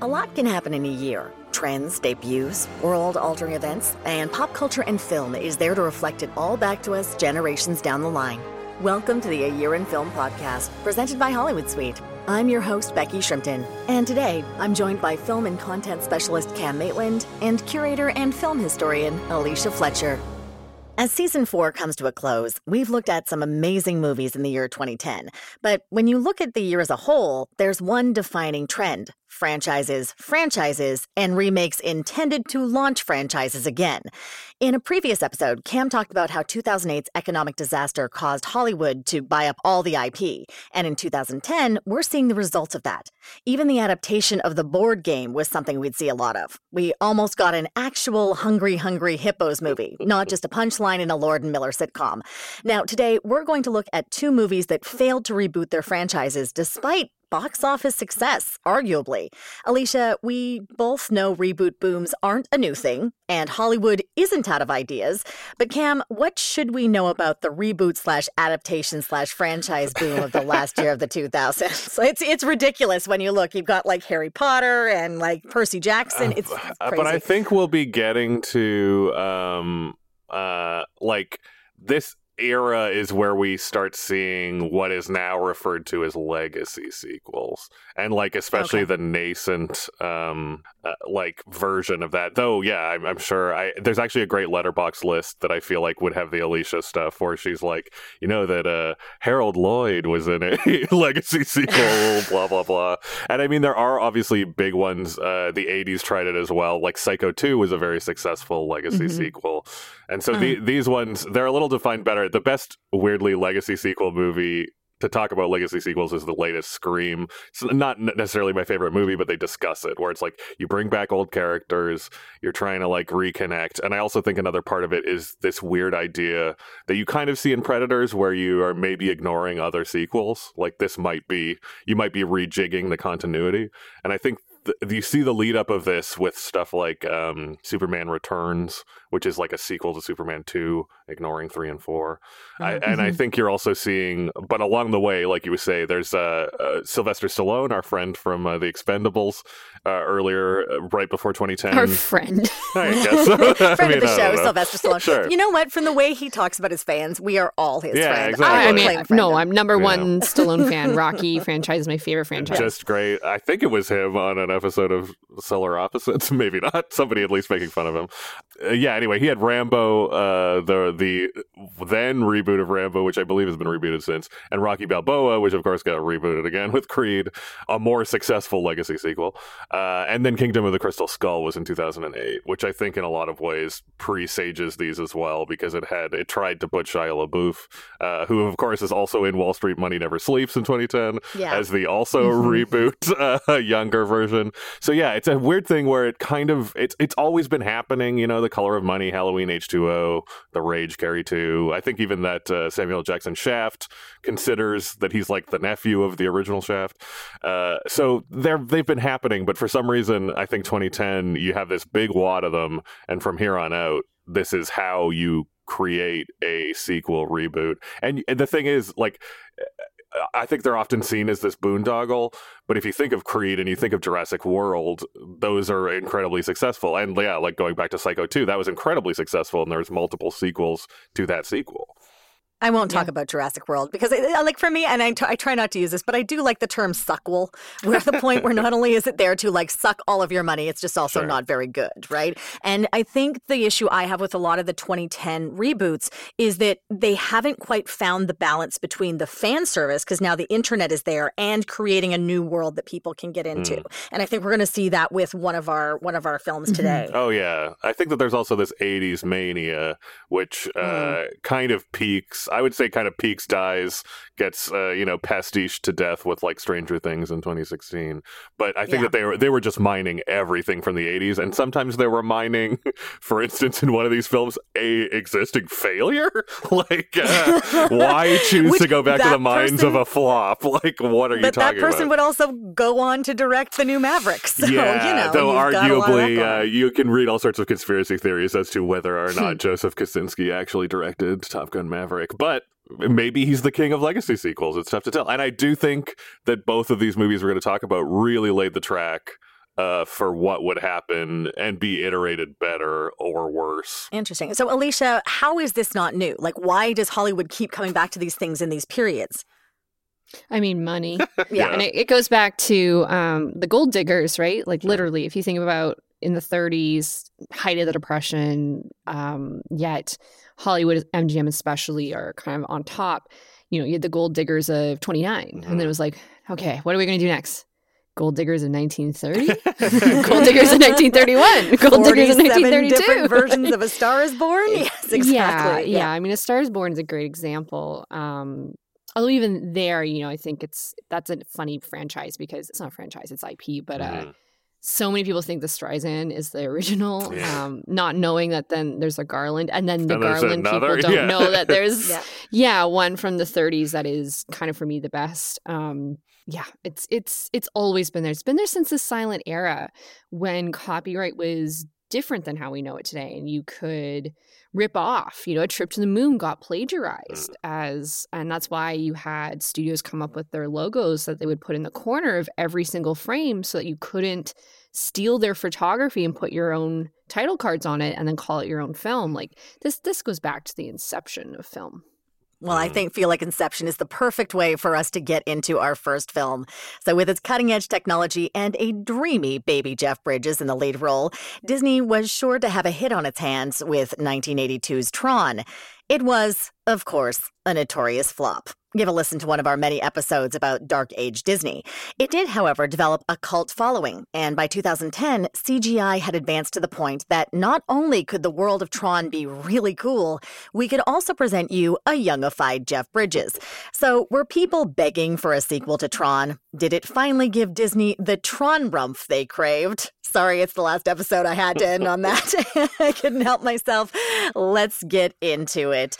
A lot can happen in a year. Trends, debuts, world-altering events, and pop culture and film is there to reflect it all back to us generations down the line. Welcome to the A Year in Film podcast, presented by Hollywood Suite. I'm your host, Becky Shrimpton, and today I'm joined by film and content specialist Cam Maitland and curator and film historian Alicia Fletcher. As season four comes to a close, we've looked at some amazing movies in the year 2010. But when you look at the year as a whole, there's one defining trend franchises, franchises, and remakes intended to launch franchises again. In a previous episode, Cam talked about how 2008's economic disaster caused Hollywood to buy up all the IP. And in 2010, we're seeing the results of that. Even the adaptation of the board game was something we'd see a lot of. We almost got an actual Hungry Hungry Hippos movie, not just a punchline in a Lord and Miller sitcom. Now, today, we're going to look at two movies that failed to reboot their franchises despite box office success, arguably. Alicia, we both know reboot booms aren't a new thing, and Hollywood isn't out of ideas. But Cam, what should we know about the reboot slash adaptation slash franchise boom of the last year of the 2000s? It's it's ridiculous when you look. You've got like Harry Potter and like Percy Jackson. It's, it's Uh, but I think we'll be getting to um uh like this era is where we start seeing what is now referred to as legacy sequels and like especially Okay. the nascent um uh, like version of that though yeah I'm, I'm sure i there's actually a great Letterboxd list that i feel like would have the alicia stuff where she's like you know that uh harold lloyd was in a legacy sequel blah blah blah and i mean there are obviously big ones uh the 80s tried it as well like psycho 2 was a very successful legacy Mhm. sequel and so the, these ones, they're a little defined better. The best weirdly legacy sequel movie to talk about legacy sequels is the latest Scream. It's not necessarily my favorite movie, but they discuss it where it's like you bring back old characters, you're trying to like reconnect. And I also think another part of it is this weird idea that you kind of see in Predators where you are maybe ignoring other sequels. Like this might be, you might be rejigging the continuity. And I think th- you see the lead up of this with stuff like um, Superman Returns, which is like a sequel to Superman 2, ignoring 3 and 4. I, and I think you're also seeing, but along the way, like you would say, there's uh, uh, Sylvester Stallone, our friend from uh, The Expendables, uh, earlier, uh, right before 2010. Our friend. I guess. so. I mean, of the I show. Sylvester Stallone. Sure. You know what? From the way he talks about his fans, we are all his Yeah, friends. exactly. I, I mean, no, I'm number Yeah. one Stallone fan. Rocky franchise is my favorite franchise. Just great. I think it was him on an episode of Solar Opposites. Maybe not. Somebody at least making fun of him. Uh, yeah. Anyway, he had Rambo, uh, the the then reboot of Rambo, which I believe has been rebooted since, and Rocky Balboa, which of course got rebooted again with Creed, a more successful legacy sequel. Uh, and then Kingdom of the Crystal Skull was in 2008, which I think in a lot of ways presages these as well because it had it tried to put Shia LaBeouf, uh, who of course is also in Wall Street Money Never Sleeps in 2010 Yeah. as the also reboot uh, younger version. So yeah, it's a weird thing where it kind of it's it's always been happening. You know, The Color of Money, Halloween H2O, The Rage Carrie 2. I think even that uh, Samuel Jackson Shaft considers that he's like the nephew of the original Shaft. Uh, so they're they've been happening, but for some reason, I think 2010 you have this big wad of them, and from here on out, this is how you create a sequel reboot. And the thing is, like. I think they're often seen as this boondoggle, but if you think of Creed and you think of Jurassic World, those are incredibly successful. And yeah, like going back to Psycho 2, that was incredibly successful, and there's multiple sequels to that sequel. I won't talk about Jurassic World because, uh, like, for me, and I, t- I try not to use this, but I do like the term suckle. We're at the point where not only is it there to like suck all of your money, it's just also Sure. not very good, right? And I think the issue I have with a lot of the 2010 reboots is that they haven't quite found the balance between the fan service, because now the internet is there, and creating a new world that people can get into. Mm. And I think we're going to see that with one of our one of our films today. Oh yeah, I think that there's also this '80s mania, which uh, kind of peaks peaks. I would say kind of peaks, dies, gets uh, you know pastiche to death with like Stranger Things in 2016. But I think Yeah. that they were they were just mining everything from the 80s, and sometimes they were mining, for instance, in one of these films, a existing failure. like, uh, why choose Which to go back to the mines of a flop? Like, what are you But that person about? would also go on to direct the new Mavericks. So, yeah, you know, though you've got a lot of arguably uh, you can read all sorts of conspiracy theories as to whether or not Joseph Kosinski actually directed Top Gun Maverick, but maybe he's the king of legacy sequels. It's tough to tell. And I do think that both of these movies we're going to talk about really laid the track uh, for what would happen and be iterated better or worse. Interesting. So, Alicia, how is this not new? Like, why does Hollywood keep coming back to these things in these periods? I mean, money. Yeah. And it, it goes back to um, the gold diggers, right? Like literally, if you think about in the 30s, height of the depression, um, yet Hollywood, MGM especially, are kind of on top. You know, you had the gold diggers of 29, and then it was like, okay, what are we going to do next? Gold diggers in 1930, gold diggers in 1931, gold diggers 47 in 1932. different versions of A Star is Born? Yes, exactly. Yeah, yeah. I mean, A Star is Born is a great example. Um, although even there, you know, I think it's that's a funny franchise because it's not a franchise, it's IP. But uh, Mhm. So many people think the Streisand is the original, Yeah. um, not knowing that then there's a Garland, and then the And Garland another, people don't yeah. know that there's Yeah. yeah. one from the 30s that is kind of for me the best. Um, yeah, it's it's it's always been there. It's been there since the silent era when copyright was different than how we know it today, and you could rip off. You know, a trip to the moon got plagiarized mm. as, and that's why you had studios come up with their logos that they would put in the corner of every single frame, so that you couldn't steal their photography and put your own title cards on it and then call it your own film. Like this, this goes back to the inception of film. Well, I mm. think feel like Inception is the perfect way for us to get into our first film. So, with its cutting edge technology and a dreamy baby Jeff Bridges in the lead role, Disney was sure to have a hit on its hands with 1982's Tron. It was, of course, a notorious flop. Give a listen to one of our many episodes about Dark Age Disney. It did, however, develop a cult following, and by 2010, CGI had advanced to the point that not only could the world of Tron be really cool, we could also present you a youngified Jeff Bridges. So, were people begging for a sequel to Tron? Did it finally give Disney the Tron rumph they craved? Sorry, it's the last episode. I had to end on that. I couldn't help myself. Let's get into it it.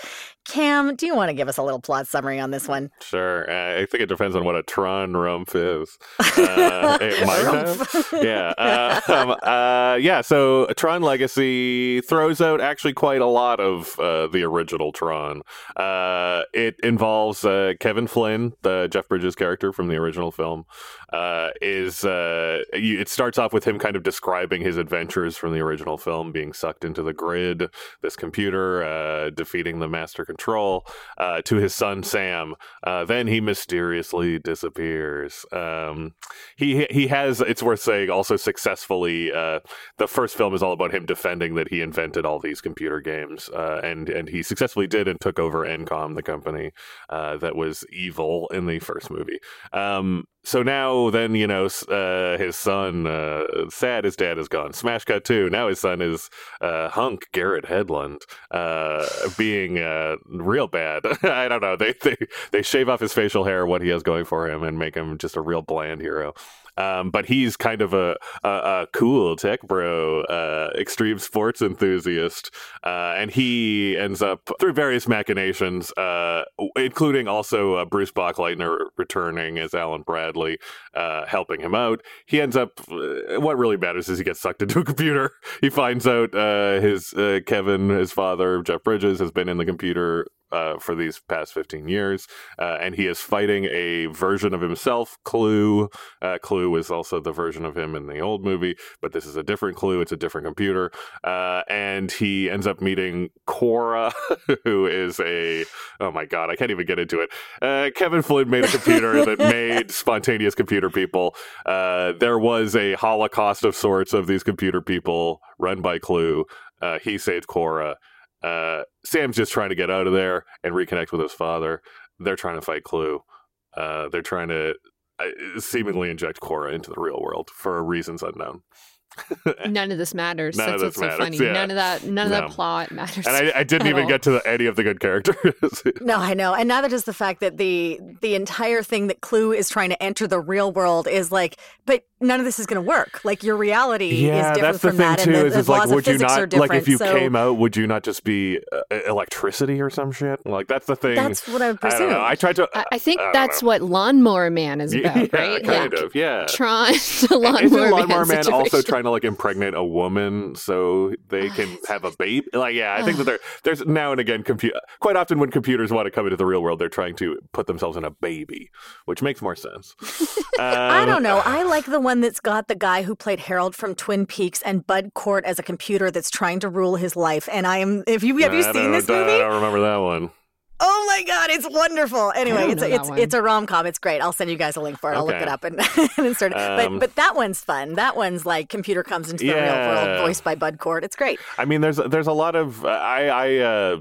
Cam, do you want to give us a little plot summary on this one? Sure. Uh, I think it depends on what a Tron rumph is. Uh, it might have. Yeah. Uh, um, uh, yeah. So Tron Legacy throws out actually quite a lot of uh, the original Tron. Uh, it involves uh, Kevin Flynn, the Jeff Bridges character from the original film. Uh, is uh, it starts off with him kind of describing his adventures from the original film, being sucked into the grid, this computer, uh, defeating the master control, uh, to his son Sam. Uh, then he mysteriously disappears. Um, he he has it's worth saying also successfully. Uh, the first film is all about him defending that he invented all these computer games, uh, and and he successfully did and took over Encom, the company uh, that was evil in the first movie. Um, so now, then you know, uh, his son, uh, sad his dad is gone. Smash cut two. Now his son is uh, hunk Garrett Hedlund, uh, being uh, real bad. I don't know. They, they they shave off his facial hair, what he has going for him, and make him just a real bland hero. Um, but he's kind of a, a, a cool tech bro, uh, extreme sports enthusiast, uh, and he ends up through various machinations, uh, including also uh, Bruce Boxleitner returning as Alan Bradley, uh, helping him out. He ends up. Uh, what really matters is he gets sucked into a computer. He finds out his Kevin, his father, Jeff Bridges, has been in the computer uh, for these past 15 years, uh, and he is fighting a version of himself, Clu. Uh, Clu is also the version of him in the old movie, but this is a different Clu. It's a different computer. Uh, and he ends up meeting Quorra, who is a, oh my God, I can't even get into it. Uh, Kevin Flynn made a computer that made spontaneous computer people. Uh, there was a holocaust of sorts of these computer people run by Clu. Uh, he saved Quorra. Uh, Sam's just trying to get out of there and reconnect with his father. They're trying to fight Clu. Uh, they're trying to uh, seemingly inject Quorra into the real world for reasons unknown. none of this matters. None That's of what's this so funny. yeah. None of that. None of No. that plot matters. And I, I didn't at even all. get to the, any of the good characters. No, I know, and neither does the fact that the the entire thing that Clu is trying to enter the real world is like, but none of this is going to work. Like your reality is different that's the from thing that, too. and the, is, the is laws like, of would you not are different. like if you so came out, would you not just be uh, electricity or some shit? Like that's the thing. That's what I would I don't know. presume. I tried to. I, I think don't that's know. what Lawnmower Man is about, yeah, right? kind like of. Yeah. Tron to Lawnmower, Isn't Man, Lawnmower Man also trying to like impregnate a woman so they can have a baby? Like, yeah, I think that there, there's now and again, compu- quite often when computers want to come into the real world, they're trying to put themselves in a baby, which makes more sense. I Um, don't know. I like the one that's got the guy who played Harold from Twin Peaks and Bud Cort as a computer that's trying to rule his life. And I am. If you have you I seen this movie? I don't remember that one. Oh my god, it's wonderful. Anyway, it's a, it's one. it's a rom com. It's great. I'll send you guys a link for it. I'll look it up and, and insert it. Um, but but that one's fun. That one's like computer comes into the real world, voiced by Bud Cort. It's great. I mean, there's there's a lot of I I uh,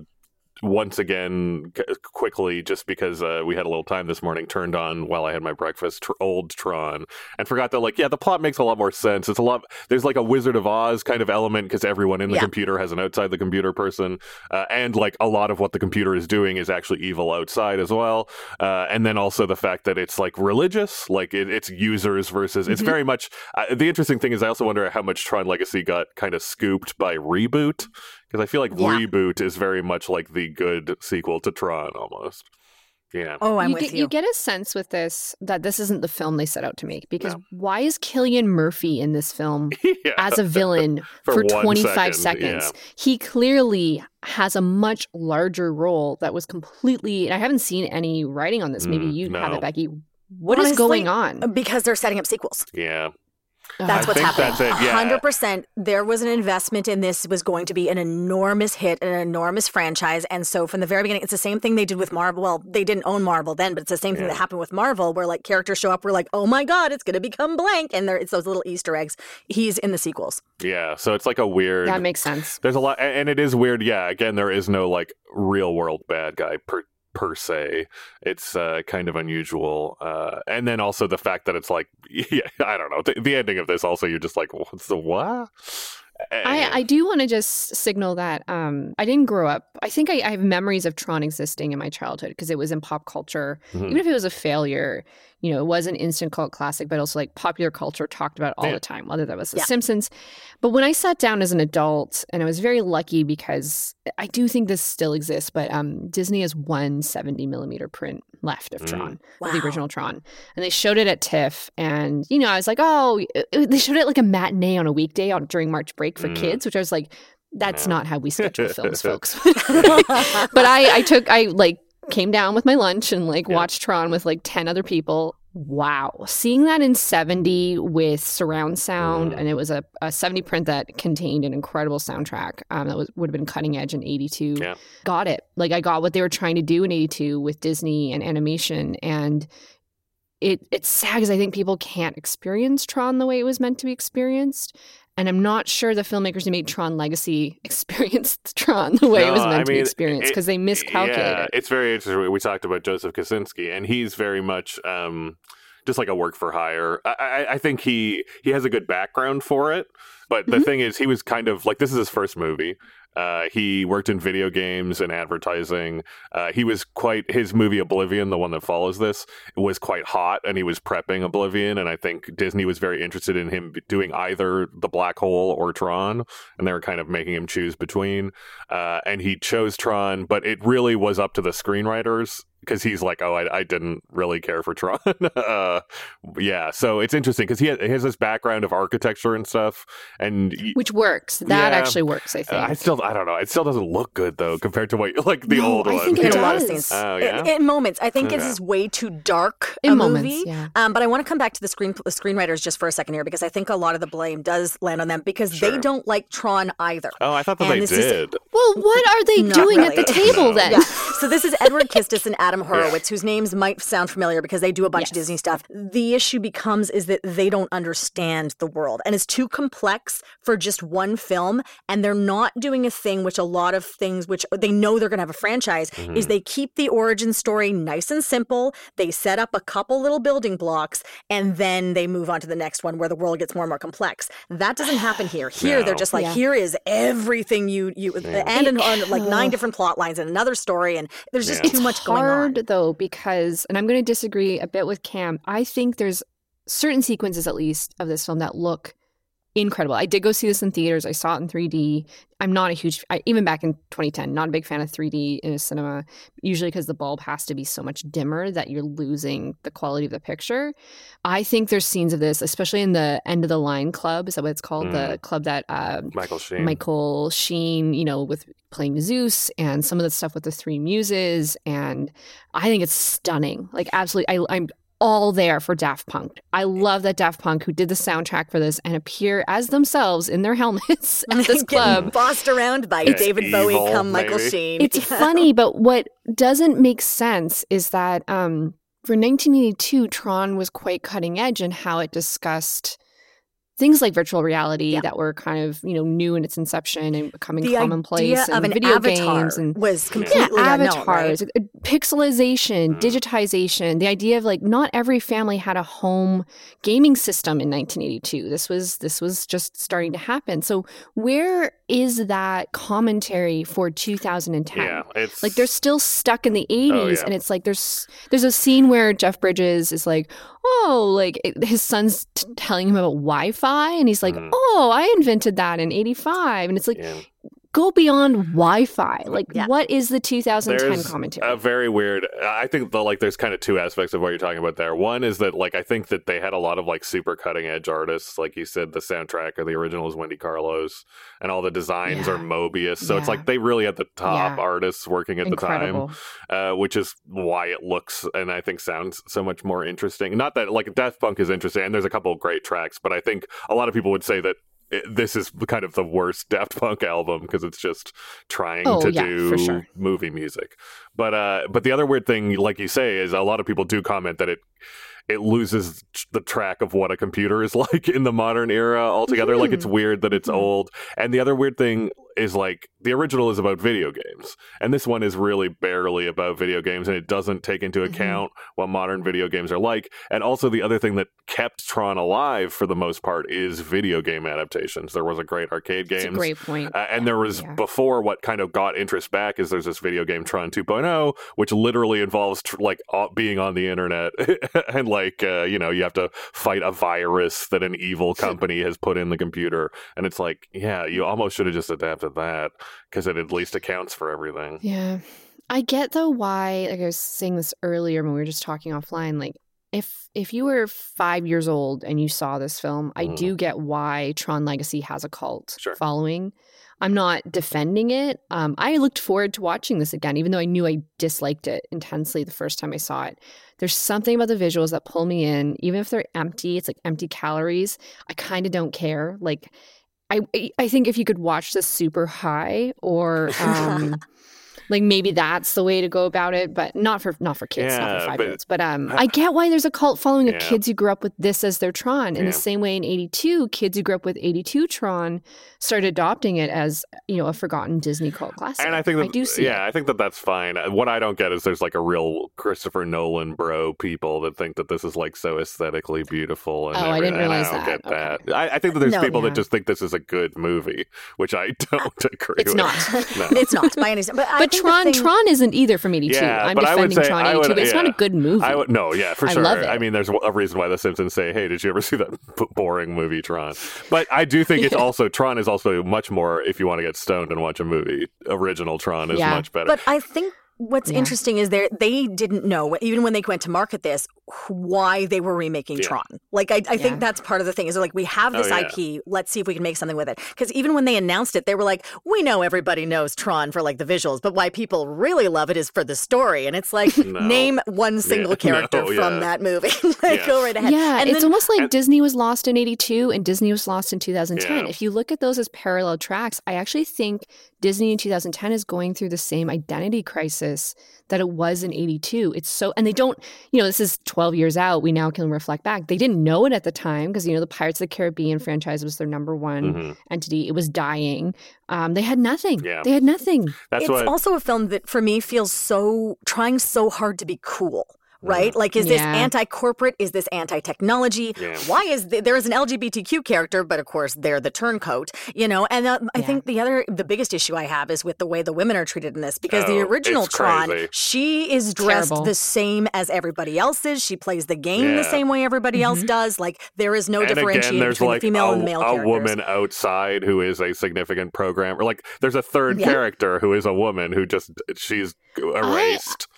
once again quickly just because uh, we had a little time this morning turned on while I had my breakfast tr- old Tron and forgot that like yeah the plot makes a lot more sense. It's a lot there's like a Wizard of Oz kind of element because everyone in the Yeah. computer has an outside the computer person uh, and like a lot of what the computer is doing is actually evil outside as well. Uh, and then also the fact that it's like religious, like it, it's users versus it's Mhm. very much. Uh, the interesting thing is I also wonder how much Tron Legacy got kind of scooped by reboot because I feel like Yeah. reboot is very much like the good sequel to Tron almost. Yeah. Oh, I'm you with get, you. get a sense with this that this isn't the film they set out to make because why is Cillian Murphy in this film yeah. as a villain For for, 25 second, seconds? He clearly has a much larger role that was completely and I haven't seen any writing on this. Maybe Mm, you have it, Becky. What is Honestly, going on? because they're setting up sequels. yeah. Uh-huh. That's I what's think happening. that's it, yeah. hundred percent. There was an investment in this. Was going to be an enormous hit, an enormous franchise, and so from the very beginning, it's the same thing they did with Marvel. Well, they didn't own Marvel then, but it's the same thing Yeah. that happened with Marvel, where like characters show up, we're like, oh my god, it's going to become blank, and there it's those little Easter eggs. He's in the sequels. Yeah. So it's like a weird. that makes sense. There's a lot, and and it is weird. Yeah, again, there is no like real world bad guy per per se. It's uh, kind of unusual, uh, and then also the fact that it's like, yeah, I don't know. The, the ending of this also, you're just like, what's the what? I, I do want to just signal that um, I didn't grow up. I think I, I have memories of Tron existing in my childhood because it was in pop culture. Mhm. Even if it was a failure, you know, it was an instant cult classic, but also like popular culture talked about all Yeah. the time, whether that was The Yeah. Simpsons. But when I sat down as an adult, and I was very lucky because I do think this still exists, but um, Disney has one 70 millimeter print left of Mm. Tron, Wow. the original Tron. And they showed it at TIFF. And, you know, I was like, oh, it- it- they showed it like a matinee on a weekday on, during March break for Mm. kids, which I was like, that's No. not how we schedule films, folks. but I, I took, I like came down with my lunch and like Yeah. watched Tron with like 10 other people. Wow. Seeing that in 70 with surround sound, Mm. and it was a, a 70 print that contained an incredible soundtrack um, that was, would have been cutting edge in 82. Yeah. Got it. Like I got what they were trying to do in 82 with Disney and animation. And it it's sad because I think people can't experience Tron the way it was meant to be experienced. And I'm not sure the filmmakers who made Tron Legacy experienced Tron the way it was meant I to be experienced because they miscalculated. Yeah, it's very interesting. We- We talked about Joseph Kosinski, and he's very much um, just like a work for hire. I, I, I think he he has a good background for it, but the Mhm. thing is, he was kind of like this is his first movie. Uh, he worked in video games and advertising. Uh, he was quite his movie Oblivion, the one that follows this, was quite hot, and he was prepping Oblivion. And I think Disney was very interested in him doing either the Black Hole or Tron, and they were kind of making him choose between. Uh, and he chose Tron, but it really was up to the screenwriters because he's like, oh, I, I didn't really care for Tron. uh, yeah, so it's interesting because he, has- he has this background of architecture and stuff, and y- Which works. That Yeah. actually works, I think. uh, I still, I don't know, it still doesn't look good though compared to what like the No, old I one. think it a yeah. lot of does. scenes. Oh, In- yeah? In, moments, I think this Okay. is way too dark In a moments, movie. yeah. Um, but I want to come back to the screen the screenwriters just for a second here because I think a lot of the blame does land on them because they don't like Tron either. Oh, I thought that And they this is- did. well, what are they Not doing at the table No. then? Yeah. So this is Edward Kitsis and Adam Horowitz, yeah. whose names might sound familiar because they do a bunch yes. of Disney stuff. The issue becomes is that they don't understand the world and it's too complex for just one film. And they're not doing a thing which a lot of things which they know they're going to have a franchise mm-hmm. is they keep the origin story nice and simple. They set up a couple little building blocks and then they move on to the next one where the world gets more and more complex. That doesn't happen here. Here no. they're just like, yeah. here is everything you you yeah. and on like nine different plot lines and another story and there's just yeah. too much going on. Hard though because and I'm going to disagree a bit with Cam. I think there's certain sequences at least of this film that look incredible. I did go see this in theaters. I saw it in 3D. I'm not a huge, I, even back in 2010, not a big fan of 3D in a cinema, usually because the bulb has to be so much dimmer that you're losing the quality of the picture. I think there's scenes of this, especially in the end of the line club. Is that what it's called? Mm. The club that uh, Michael Sheen, Michael Sheen, you know, with playing Zeus and some of the stuff with the three muses. And I think it's stunning. Like, absolutely. I, I'm, all there for Daft Punk. I love that Daft Punk, who did the soundtrack for this, and appear as themselves in their helmets at this club, bossed around by it's David evil, Bowie, come maybe. Michael Sheen. It's funny, but what doesn't make sense is that um, for 1982, Tron was quite cutting edge in how it discussed things like virtual reality yeah. that were kind of you know new in its inception and becoming the commonplace and video games and was completely yeah, unknown, avatars right? Uh, pixelization mm. digitization the idea of like not every family had a home gaming system in 1982 this was this was just starting to happen so where is that commentary for 2010 yeah, it's... like they're still stuck in the 80s oh, yeah. and it's like there's there's a scene where jeff bridges is like oh, like his son's t- telling him about Wi Fi. And he's like, mm. oh, I invented that in 85. And it's like, yeah go beyond Wi-Fi. Like, yeah. what is the 2010 there's commentary? A very weird. I think the like there's kind of two aspects of what you're talking about there. One is that like I think that they had a lot of like super cutting edge artists, like you said, the soundtrack or the original is Wendy Carlos, and all the designs yeah. are Moebius. So yeah. it's like they really had the top artists working at Incredible. the time, uh, which is why it looks and I think sounds so much more interesting. Not that like Daft Punk is interesting, and there's a couple of great tracks, but I think a lot of people would say that this is kind of the worst Daft Punk album because it's just trying oh, to yeah, do sure. movie music. But uh, but the other weird thing, like you say, is a lot of people do comment that it it loses the track of what a computer is like in the modern era altogether. Mm-hmm. Like it's mm-hmm. weird that it's mm-hmm. old. And the other weird thing is like the original is about video games, and this one is really barely about video games, and it doesn't take into mm-hmm. account mm-hmm. what modern video games are like. And also, the other thing that kept Tron alive for the most part is video game adaptations. There was a great arcade game, great point, uh, and there was yeah. before what kind of got interest back is there's this video game Tron 2.0, which literally involves tr- like being on the internet and like uh, you know you have to fight a virus that an evil company has put in the computer, and it's like yeah, you almost should have just adapted to that because it at least accounts for everything. Yeah. I get though why like I was saying this earlier when we were just talking offline like if if you were 5 years old and you saw this film, mm. I do mm. get why Tron Legacy has a cult sure. following. I'm not defending it. Um, I looked forward to watching this again, even though I knew I disliked it intensely the first time I saw it. There's something about the visuals that pull me in, even if they're empty. It's like empty calories. I kind of don't care. Like I I think if you could watch this super high or um like maybe that's the way to go about it, but not for not for kids, yeah, not for five year olds. But um, I get why there's a cult following yeah. of kids who grew up with this as their Tron. In yeah. the same way, in '82, kids who grew up with '82 Tron started adopting it as you know a forgotten Disney cult classic. And I think that, I do see. Yeah, it. I think that that's fine. What I don't get is there's like a real Christopher Nolan bro people that think that this is like so aesthetically beautiful. And oh, I didn't realize I that. Get okay. that. I, I, think that there's no, people that just think this is a good movie, which I don't agree. It's with. not. no. It's not by any. But, but Tron thing... Tron isn't either from '82. Yeah, I'm defending say, Tron '82. Would, it's yeah. not a good movie. I would, no, yeah, for sure. I, love it. I mean, there's a reason why The Simpsons say, "Hey, did you ever see that boring movie Tron?" But I do think it's also Tron is also much more if you want to get stoned and watch a movie. Original Tron is yeah. much better. But I think what's yeah. interesting is they they didn't know even when they went to market this why they were remaking Yeah. Tron. Like, I, I Yeah. think that's part of the thing is like, we have Oh, this yeah. IP. Let's see if we can make something with it. Because even when they announced it, they were like, we know everybody knows Tron for like the visuals, but why people really love it is for the story. And it's like, No. name one single no, character yeah. from that movie. like, Yeah. go right ahead. Yeah, and it's then, almost like and- Disney was lost in 82 and Disney was lost in 2010. Yeah. If you look at those as parallel tracks, I actually think Disney in 2010 is going through the same identity crisis that it was in 82. It's so, and they don't, you know, this is 12 years out. We now can reflect back. They didn't know it at the time because, you know, the Pirates of the Caribbean franchise was their number one Mhm. entity. It was dying. Um, they had nothing. Yeah. They had nothing. That's it's what. also a film that for me feels so trying so hard to be cool right like is this Yeah. anti-corporate is this anti-technology Yeah. why is th- there is an lgbtq character but of course they're the turncoat you know and uh, i Yeah. think the other the biggest issue i have is with the way the women are treated in this because the Oh, original it's tron crazy. she is dressed Terrible. the same as everybody else is she plays the game the same way everybody else Mm-hmm. does like there is no and differentiation again, between like female a, and the male a characters woman outside who is a significant programmer. Like there's a third Yeah. character who is a woman who just she's erased. I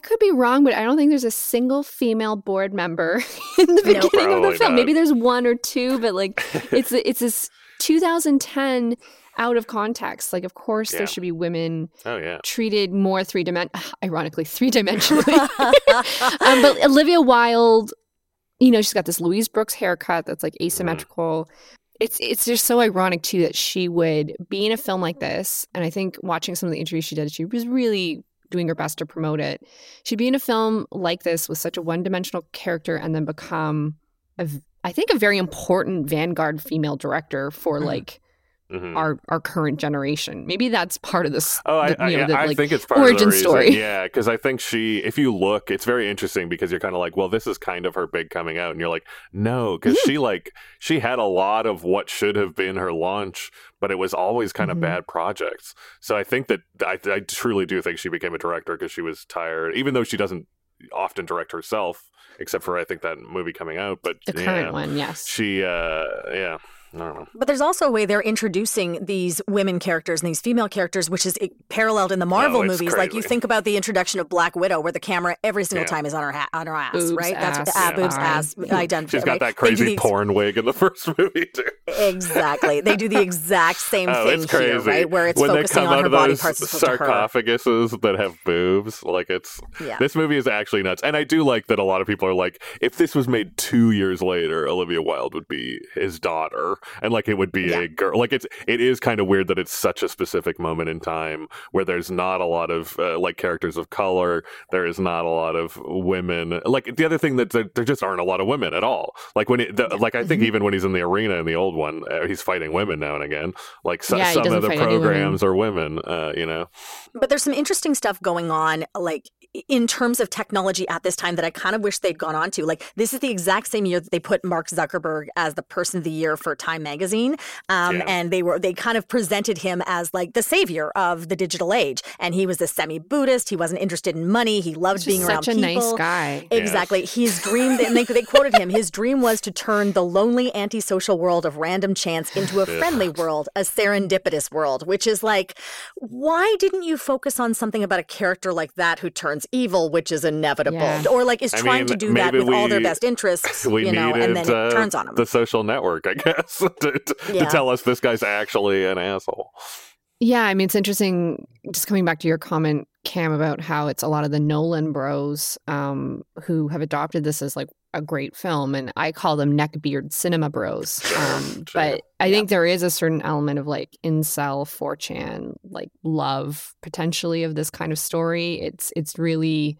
could be wrong, but I don't think there's a single female board member in the beginning of the film. not. Maybe there's one or two, but like it's it's this 2010 out of context. Like, of course, Yeah. there should be women oh yeah. treated more three dimen ironically three dimensionally. um, but Olivia Wilde, you know, she's got this Louise Brooks haircut that's like asymmetrical. It's it's just so ironic too that she would be in a film like this, and I think watching some of the interviews she did, she was really doing her best to promote it. She'd be in a film like this with such a one-dimensional character, and then become, a, I think, a very important vanguard female director for mm-hmm. like Mhm. our our current generation. Maybe that's part of this. Oh, I, the- I, know, the, I like, think it's part origin of the reason. story. Yeah, because I think she, if you look, it's very interesting because you're kind of like, well, this is kind of her big coming out, and you're like, no, because Mm-hmm. she like she had a lot of what should have been her launch, but it was always kind of bad projects. So I think that I, I truly do think she became a director because she was tired, even though she doesn't often direct herself, except for I think that movie coming out. But the yeah, current one, yes. she, uh, yeah, I don't know. But there's also a way they're introducing these women characters and these female characters, which is paralleled in the Marvel Oh, it's movies. Like you think about the introduction of Black Widow, where the camera every single Yeah. time is on her ha- on her ass, Boobs, right? ass, That's ah, boobs, eye. ass, identified. She's got right? that crazy the porn wig in the first movie too. Exactly. They do the exact same Oh, thing here, right? Where it's when they focusing come on out her of body those parts as opposed to her. sarcophaguses that have boobs, like it's Yeah. this movie is actually nuts. And I do like that a lot of people are like, if this was made two years later, Olivia Wilde would be his daughter, and like it would be Yeah. a girl. Like it's it is kind of weird that it's such a specific moment in time where there's not a lot of uh, like characters of color. There is not a lot of women. Like the other thing that there, there just aren't a lot of women at all. Like when it, the, like I Mm-hmm. think even when he's in the arena in the old one, uh, he's fighting women now and again. Like so, Yeah, some of the any women. programs are women. Uh, you know. But there's some interesting stuff going on, like in terms of technology at this time that I kind of wish they'd gone on to. Like this is the exact same year that they put Mark Zuckerberg as the person of the year for Time Magazine, um, Yeah. and they were they kind of presented him as like the savior of the digital age. And he was a semi-Buddhist. He wasn't interested in money. He loved Just being around such a nice people. guy. Exactly. His dream, and they, they quoted him, his dream was to turn the lonely, antisocial world of random chance into a friendly world, a serendipitous world, which is like, why didn't you focus on something about a character like that who turns evil, which is inevitable, Yeah. or like is I trying mean, to do that maybe with all their best interests, we you know, needed and then it uh, turns on them. the social network, I guess, to, to, Yeah. to tell us this guy's actually an asshole. Yeah, I mean, it's interesting. Just coming back to your comment, Cam, about how it's a lot of the Nolan Bros um, who have adopted this as like a great film, and I call them neckbeard cinema bros. Um, but I think there is a certain element of like incel, 4chan, like love potentially of this kind of story. It's it's really.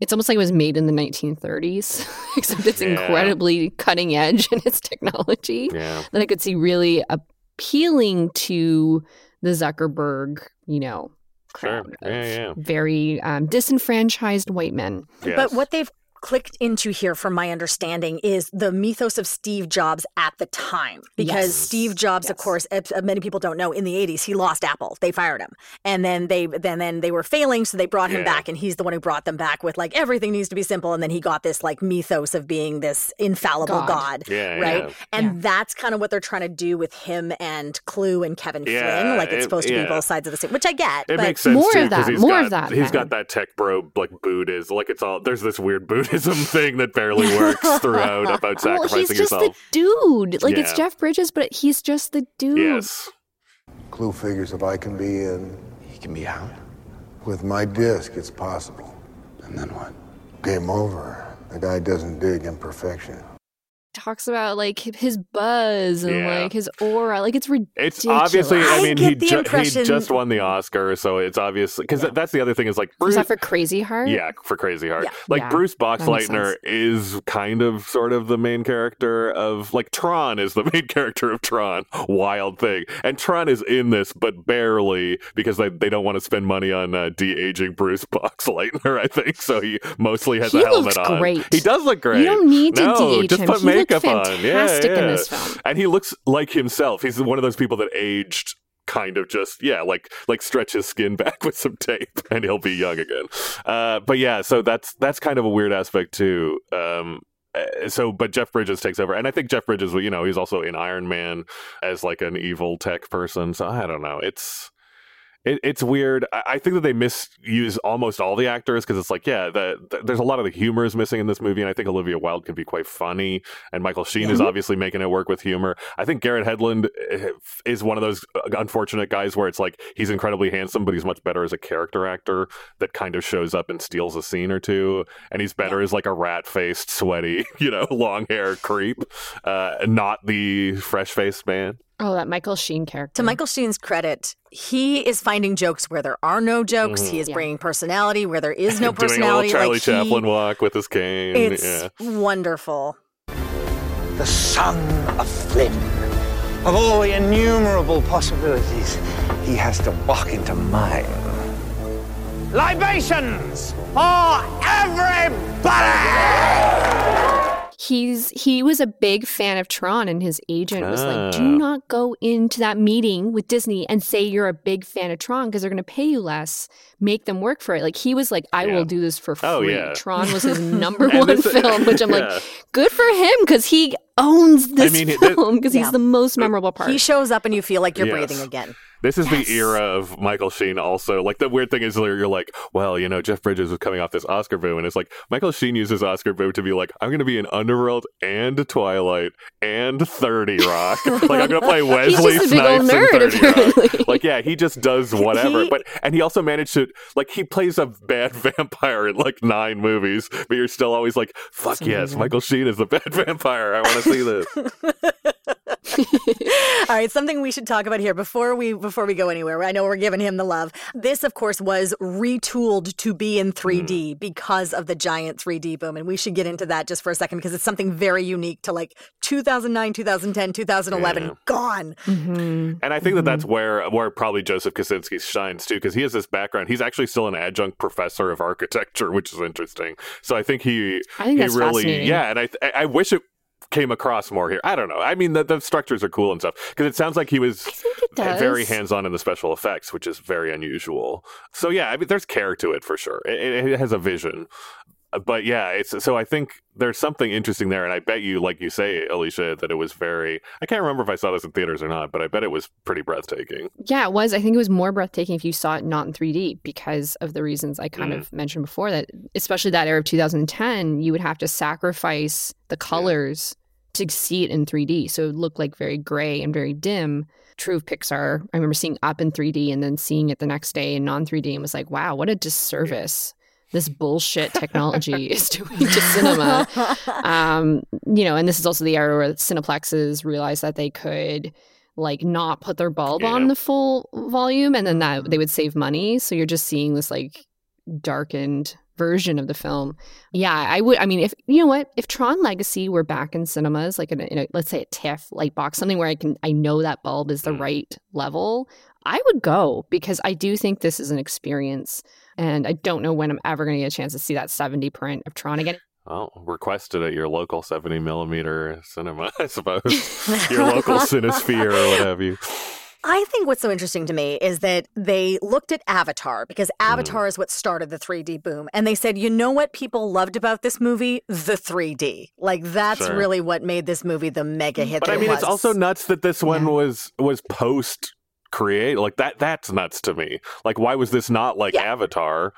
It's almost like it was made in the 1930s, except it's Yeah. incredibly cutting edge in its technology Yeah. that I could see really appealing to the Zuckerberg, you know, Sure. Yeah, yeah. very um, disenfranchised white men. Yes. But what they've clicked into here, from my understanding, is the mythos of Steve Jobs at the time. Because Yes. Steve Jobs, of course, as uh, many people don't know, in the '80s he lost Apple. They fired him, and then they then then they were failing, so they brought him Yeah. back, and he's the one who brought them back with like everything needs to be simple, and then he got this like mythos of being this infallible God. god. Yeah, right? yeah. And Yeah. that's kind of what they're trying to do with him and Clu and Kevin Yeah, Flynn. Like it's it- supposed to be both sides of the same, which I get. It but makes sense More too of that, more got of that, he's then. got that tech bro like Buddhism like it's all there's this weird Buddhism heroism thing that barely works throughout about sacrificing well, sacrificing he's just yourself. the dude. Like it's Jeff Bridges, but he's just the dude. Yes. Clu figures if I can be in. He can be out. With my disc, it's possible. And then what? Game over. The guy doesn't dig imperfection. Talks about like his buzz and Yeah. like his aura. Like it's ridiculous. It's obviously. I I mean, he, ju- he just won the Oscar, so it's obviously because that's the other thing is like Was Bruce. that for Crazy Heart? yeah, for Crazy Heart. Yeah. Like Yeah, Bruce Boxleitner is kind of sort of the main character of like Tron is the main character of Tron. Wild thing, and Tron is in this, but barely because they they don't want to spend money on uh, de aging Bruce Boxleitner. I think so. He mostly has He a helmet looks on. great. He does look great. You don't need to no, de-age just him. put He makeup on. Yeah, fantastic in this film. and he looks like himself. He's one of those people that aged kind of just yeah like like stretch his skin back with some tape and he'll be young again uh but yeah so that's that's kind of a weird aspect too um uh, so but jeff bridges takes over and i think jeff bridges you know he's also in iron man as like an evil tech person so i don't know it's it, it's weird. I, I think that they misuse almost all the actors because it's like, yeah, the, the, there's a lot of the humor is missing in this movie, and I think Olivia Wilde can be quite funny, and Michael Sheen is obviously making it work with humor. I think Garrett Hedlund eh, is one of those unfortunate guys where it's like he's incredibly handsome, but he's much better as a character actor that kind of shows up and steals a scene or two, and he's better as like a rat faced, sweaty, you know, long hair creep, uh, not the fresh faced man. Oh, that Michael Sheen character. To Michael Sheen's credit, he is finding jokes where there are no jokes. He is Yeah. bringing personality where there is no Mm-hmm. Doing a personality. little Charlie like he- Chaplin walk with his cane. It's yeah. wonderful. The son of Flynn. Of all the innumerable possibilities, he has to walk into mine. Libations for everybody! He's he was a big fan of Tron, and his agent was like, Ah. "Do not go into that meeting with Disney and say you're a big fan of Tron because they're going to pay you less. Make them work for it." Like he was like, "I Yeah. will do this for free." Oh, yeah. Tron was his number one film, which I'm yeah. like, good for him because he owns this mean, film because Yeah. he's the most memorable part. He shows up and you feel like you're Yes. breathing again. This is Yes. the era of Michael Sheen. Also, like the weird thing is, you're like, well, you know, Jeff Bridges was coming off this Oscar boom, and it's like Michael Sheen uses Oscar boom to be like, I'm going to be in Underworld and Twilight and Thirty Rock. like I'm going to play Wesley just a big Snipes in nerd, 30 Rock. Like, yeah, he just does whatever. He- but and he also managed to like he plays a bad vampire in like nine movies, but you're still always like, fuck That's yes, amazing. Michael Sheen is the bad vampire. I want to see this. All right, something we should talk about here before we before we go anywhere. I know we're giving him the love. This, of course, was retooled to be in 3D because of the giant 3D boom, and we should get into that just for a second because it's something very unique to like 2009, 2010, 2011. Yeah. Gone. Mhm. And I think that that's where where probably Joseph Kosinski shines too, because he has this background. He's actually still an adjunct professor of architecture, which is interesting. So I think he I think he that's really yeah, and I I I wish it came across more here. I don't know. I mean, the, the structures are cool and stuff because it sounds like he was think it does. very hands on in the special effects, which is very unusual. So yeah, I mean, there's care to it for sure. It, it has a vision. But yeah, it's so I think there's something interesting there, and I bet you, like you say, Alicia, that it was very. I can't remember if I saw this in theaters or not, but I bet it was pretty breathtaking. Yeah, it was. I think it was more breathtaking if you saw it not in 3D because of the reasons I kind Mm. of mentioned before. That especially that era of 2010, you would have to sacrifice the colors to see it in 3D, so it looked like very gray and very dim. True of Pixar. I remember seeing Up in 3D and then seeing it the next day in non 3D and was like, wow, what a disservice this bullshit technology is doing to cinema. um, you know, and this is also the era where Cineplexes realized that they could like not put their bulb Yeah. on the full volume and then that they would save money. So you're just seeing this like darkened version of the film. Yeah, I would I mean if you know what, if Tron Legacy were back in cinemas, like in a, in a let's say a TIFF light box, something where I can I know that bulb is the Mm. right level, I would go because I do think this is an experience. And I don't know when I'm ever going to get a chance to see that 70 print of Tron again. Well, requested at your local 70 millimeter cinema, I suppose. your local Cinesphere or what have you. I think what's so interesting to me is that they looked at Avatar because Mm. Avatar is what started the 3D boom. And they said, you know what people loved about this movie? The 3D. Like, that's Sure. really what made this movie the mega hit. But that I it mean, it's also nuts that this one Yeah. was was post create like that that's nuts to me like why was this not like Yeah. avatar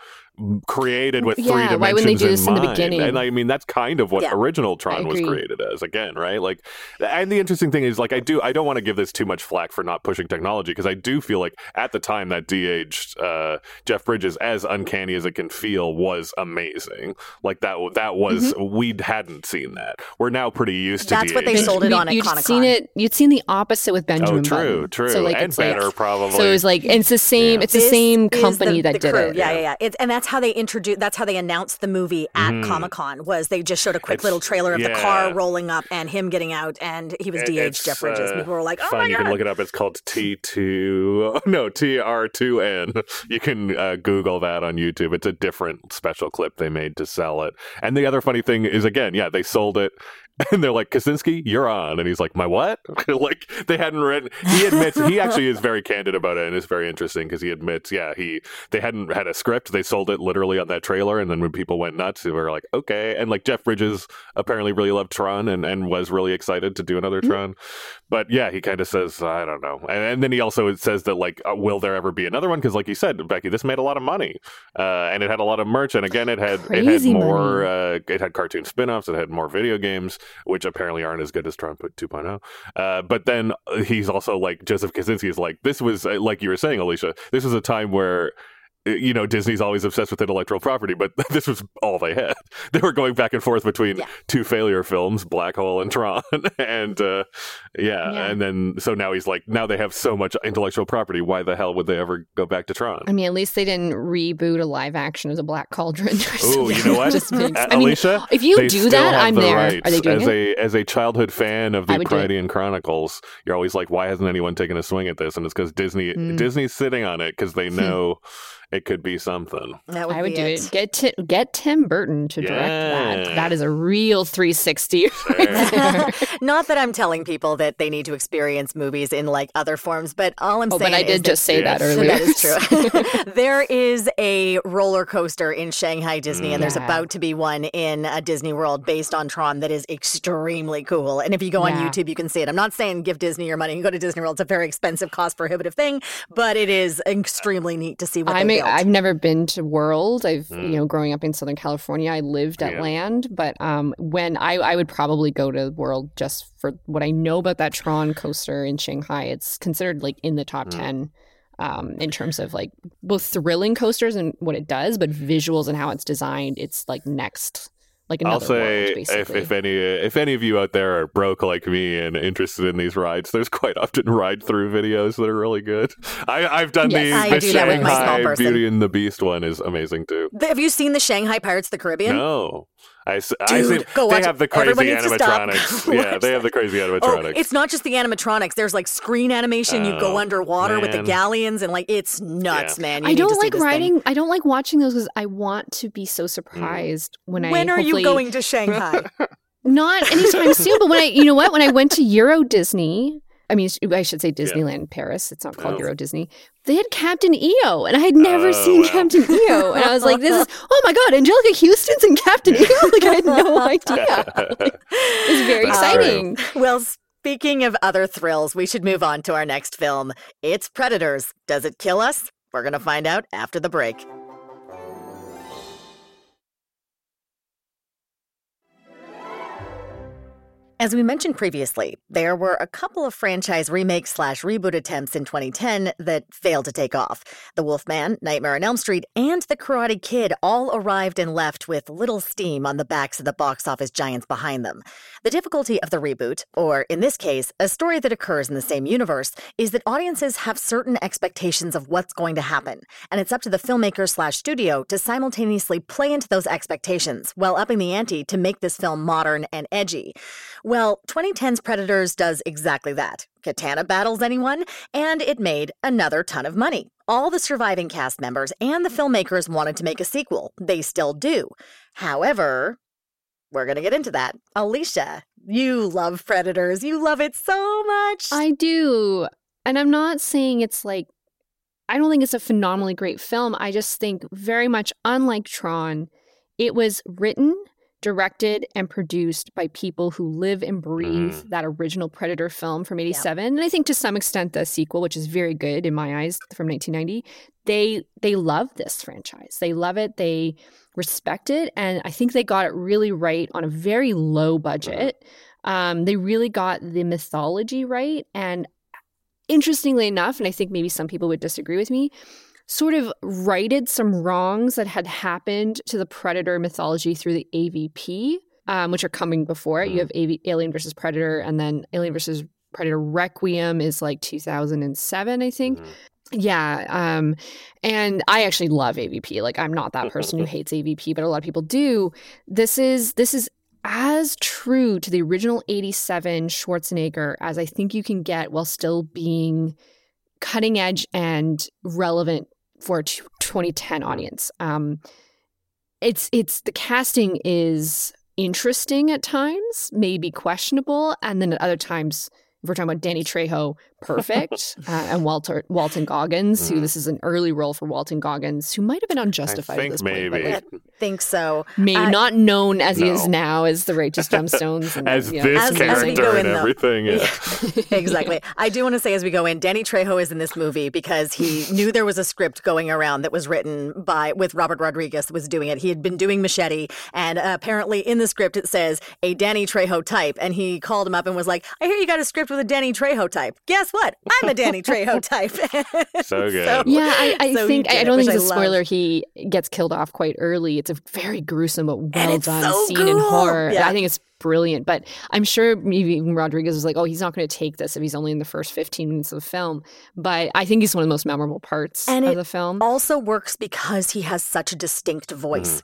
created with Yeah, three why dimensions wouldn't they do in this in the mind. beginning? And I mean, that's kind of what Yeah. original Tron was created as. Again, right? Like, and the interesting thing is, like, I do, I don't want to give this too much flack for not pushing technology because I do feel like at the time that de-aged uh, Jeff Bridges, as uncanny as it can feel, was amazing. Like that, that was we hadn't seen that. We're now pretty used to. That's what they sold it on at You'd Comic-Con. seen it. You'd seen the opposite with Benjamin. Oh, true, Button. true, So like and it's like- better probably. So it was like, and it's the same. Yeah. It's the This same company the- that the did crew. it. Yeah, yeah, yeah. It's, and that's how they introduced. That's how they announced the movie at Comic Con. Was they just showed a quick It's- little trailer of the car rolling up and him getting out, and he was It- de-aged Jeff Bridges. uh, People were like, "Oh fun. my you can look it up. It's called T2. No, TR2N. You can uh, Google that on YouTube. It's a different special clip they made to sell it. And the other funny thing is, again, yeah, they sold it. And they're like, Kosinski, you're on. And he's like, my what? like, they hadn't read. He admits, he actually is very candid about it. And it's very interesting because he admits, yeah, he they hadn't had a script. They sold it literally on that trailer. And then when people went nuts, they were like, okay. And like, Jeff Bridges apparently really loved Tron and, and was really excited to do another mm-hmm. Tron. But yeah, he kind of says, I don't know. And, and then he also says that, like, uh, will there ever be another one? Because, like you said, Becky, this made a lot of money. Uh, and it had a lot of merch. And again, it had, it had more, uh, it had cartoon spin offs, it had more video games, which apparently aren't as good as Tron 2.0. Uh, but then uh, he's also like, Joseph Kosinski is like, this was, uh, like you were saying, Alicia, this was a time where uh, you know Disney's always obsessed with intellectual property, but this was all they had. They were going back and forth between Yeah. two failure films, Black Hole and Tron, and uh, yeah, Yeah. and then so now he's like, now they have so much intellectual property. Why the hell would they ever go back to Tron? I mean, at least they didn't reboot a live action of the Black Cauldron. Oh, you know what, makes- I mean, Alicia? if you do that, I'm the there. rights. Are they doing as it? a as a childhood fan of the I would do it. Prydain Chronicles? You're always like, why hasn't anyone taken a swing at this? And it's because Disney Mm. Disney's sitting on it because they know it could be something. That would I would do it. it. Get Ti- get Tim Burton to direct Yeah. that. That is a real 360 right there. Not that I'm telling people that they need to experience movies in like other forms, but all I'm saying. Oh, saying but I is did that just say Yes. that earlier. That is true. there is a roller coaster in Shanghai Disney, and there's Yeah. about to be one in a Disney World based on Tron that is extremely cool. And if you go on YouTube, you can see it. I'm not saying give Disney your money and go to Disney World. It's a very expensive, cost prohibitive thing, but it is extremely neat to see what I'm they a. I've never been to World. I've Mm. you know growing up in Southern California, I lived at Yeah. Land, but um, when I I would probably go to World just for what I know about that Tron coaster in Shanghai. It's considered like in the top Mm. ten. Um, in terms of like both thrilling coasters and what it does, but visuals and how it's designed, it's like next, like another I'll say world, if, basically. if any if any of you out there are broke like me and interested in these rides, there's quite often ride through videos that are really good. I, I've done Yes. the, I the do that with my small Shanghai person. Beauty and the Beast one is amazing too. Have you seen the Shanghai Pirates of the Caribbean? No, I, s- I Dude, see go they watch have it. the crazy Everybody needs to stop. animatronics. yeah, Watch they have the crazy animatronics. Oh, animatronics. it's not just the animatronics. There's like screen animation. you go Oh, underwater with the galleons, and like it's nuts, Yeah. man. You I need don't to see like this thing. riding. I don't like watching those because I want to be so mm. surprised when I. When are you going to Shanghai? Not anytime soon, but when I, you know what, when I went to Euro Disney, I mean, I should say Disneyland Paris. It's not called Oh. Euro Disney. They had Captain EO, and I had oh, never Oh, seen wow. Captain EO, and I was like, "This is oh my god, Anjelica Huston's in Captain EO!" Like I had no idea. Like, it was very That's exciting. well, speaking of other thrills, we should move on to our next film. It's Predators. Does it kill us? We're gonna find out after the break. As we mentioned previously, there were a couple of franchise remake slash reboot attempts in 2010 that failed to take off. The Wolfman, Nightmare on Elm Street, and The Karate Kid all arrived and left with little steam on the backs of the box office giants behind them. The difficulty of the reboot, or in this case, a story that occurs in the same universe, is that audiences have certain expectations of what's going to happen, and it's up to the filmmaker slash studio to simultaneously play into those expectations while upping the ante to make this film modern and edgy. Well, 2010's Predators does exactly that. Katana battles anyone, and it made another ton of money. All the surviving cast members and the filmmakers wanted to make a sequel. They still do. However, we're going to get into that. Alicia, you love Predators. You love it so much. I do. And I'm not saying it's like, I don't think it's a phenomenally great film. I just think, very much unlike Tron, it was written directed and produced by people who live and breathe Mm. that original Predator film from 87. And I think to some extent the sequel, which is very good in my eyes from 1990, they they love this franchise. They love it. They respect it. And I think they got it really right on a very low budget. Um, they really got the mythology right. And interestingly enough, and I think maybe some people would disagree with me, sort of righted some wrongs that had happened to the Predator mythology through the AVP, um, which are coming before it. You have AV- Alien versus Predator, and then Alien versus Predator Requiem is like 2007, I think. Yeah. Um, and I actually love AVP. Like I'm not that person who hates AVP, but a lot of people do. This is this is as true to the original 87 Schwarzenegger as I think you can get while still being cutting edge and relevant for a t- 2010 audience. Um, it's it's the casting is interesting at times, maybe questionable, and then at other times, if we're talking about Danny Trejo, perfect, uh, and Walter Walton Goggins, who this is an early role for Walton Goggins, who might have been unjustified I at think this point, but maybe. think so. maybe Uh, not known as he is now as the Righteous Gemstones, and, As you know, this As- as we character go and in, everything. Yeah. exactly. I do want to say as we go in, Danny Trejo is in this movie because he knew there was a script going around that was written by with Robert Rodriguez was doing it. He had been doing Machete, and uh, apparently in the script it says a Danny Trejo type, and he called him up and was like, "I hear you got a script with a Danny Trejo type. Guess what? I'm a Danny Trejo type." So good. Yeah, I, I So think did I don't think it's a love. spoiler. He gets killed off quite early. It's a very gruesome but well it's done so scene in horror. Yeah. I think it's brilliant. But I'm sure even Rodriguez was like, "Oh, he's not going to take this if he's only in the first 15 minutes of the film." But I think he's one of the most memorable parts And of it the film. also works because he has such a distinct voice. Mm.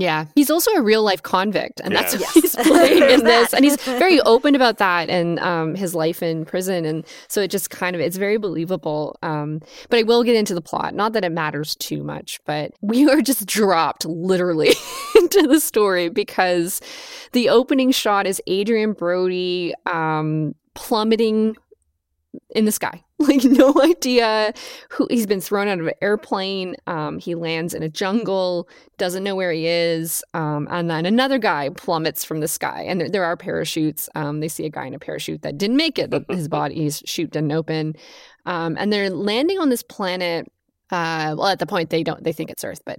Yeah, he's also a real life convict, and that's Yeah. what he's playing in this, and he's very open about that and um, his life in prison, and so it just kind of it's very believable. Um, but I will get into the plot, not that it matters too much, but we are just dropped literally into the story because the opening shot is Adrien Brody um, plummeting in the sky. Like no idea who he's been thrown out of an airplane. Um, he lands in a jungle, doesn't know where he is, um, and then another guy plummets from the sky. And there, there are parachutes. Um, they see a guy in a parachute that didn't make it. that His body, his chute didn't open, um, and they're landing on this planet. Uh, well, at the point they don't, they think it's Earth, but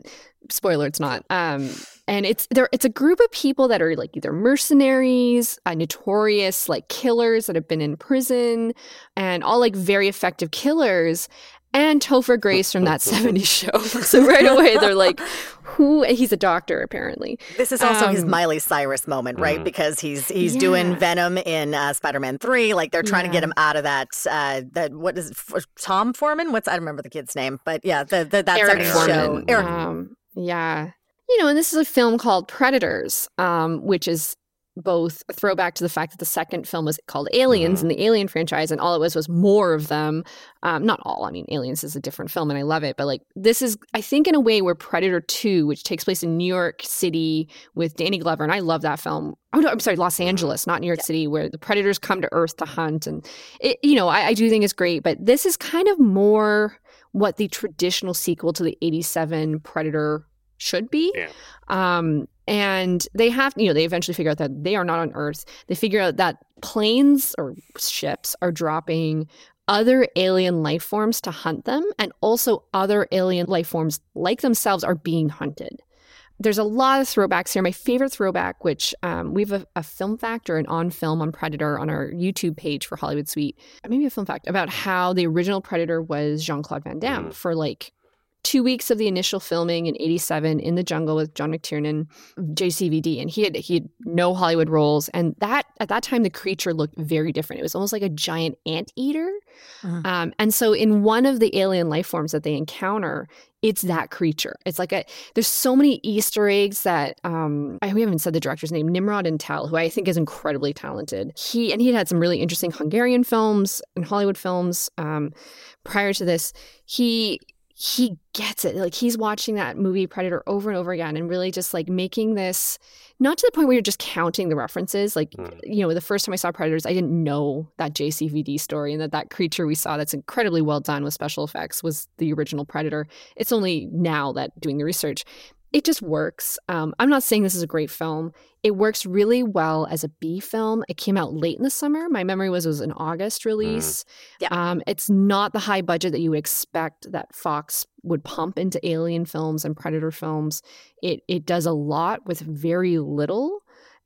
spoiler, it's not. Um, and it's there. It's a group of people that are like either mercenaries, uh, notorious like killers that have been in prison, and all like very effective killers. And Topher Grace from that 70s show. So right away they're like, who? He's a doctor apparently. This is also his Um, Miley Cyrus moment, right? Mhm. Because he's he's Yeah. doing Venom in uh, Spider-Man Three. Like they're trying to get him out of that. Uh, that what is it, F- Tom Foreman? What's I don't remember the kid's name, but yeah, the, the that Eric Forman. show. Eric Um, yeah. You know, and this is a film called Predators, um, which is both throwback to the fact that the second film was called Aliens in the Alien franchise, and all it was was more of them. Um, not all. I mean, Aliens is a different film, and I love it. But like, this is, I think, in a way, where Predator Two, which takes place in New York City with Danny Glover, and I love that film. Oh no, I'm sorry, Los Angeles, not New York City, where the predators come to Earth to hunt, and it, you know, I, I do think it's great. But this is kind of more what the traditional sequel to the '87 Predator should be. Yeah. Um, and they have, you know, they eventually figure out that they are not on Earth. They figure out that planes or ships are dropping other alien life forms to hunt them, and also other alien life forms like themselves are being hunted. There's a lot of throwbacks here. My favorite throwback, which um, we have a, a film fact or an on film on Predator on our YouTube page for Hollywood Suite, maybe a film fact about how the original Predator was Jean Claude Van Damme Mm. for like two weeks of the initial filming in 87 in the jungle with John McTiernan, JCVD, and he had he had no Hollywood roles. And that at that time the creature looked very different. It was almost like a giant anteater. Mhm. Um, and so in one of the alien life forms that they encounter, it's that creature. It's like a there's so many Easter eggs that um I, we haven't said the director's name, Nimród Antal, who I think is incredibly talented. He and he had some really interesting Hungarian films and Hollywood films. Um, prior to this, he he gets it. Like he's watching that movie Predator over and over again and really just like making this not to the point where you're just counting the references. Like, Mm. you know, the first time I saw Predators, I didn't know that JCVD story and that that creature we saw that's incredibly well done with special effects was the original Predator. It's only now that doing the research. It just works. Um, I'm not saying this is a great film. It works really well as a B film. It came out late in the summer. My memory was it was an August release. Yeah. Um, it's not the high budget that you would expect that Fox would pump into Alien films and Predator films. It it does a lot with very little.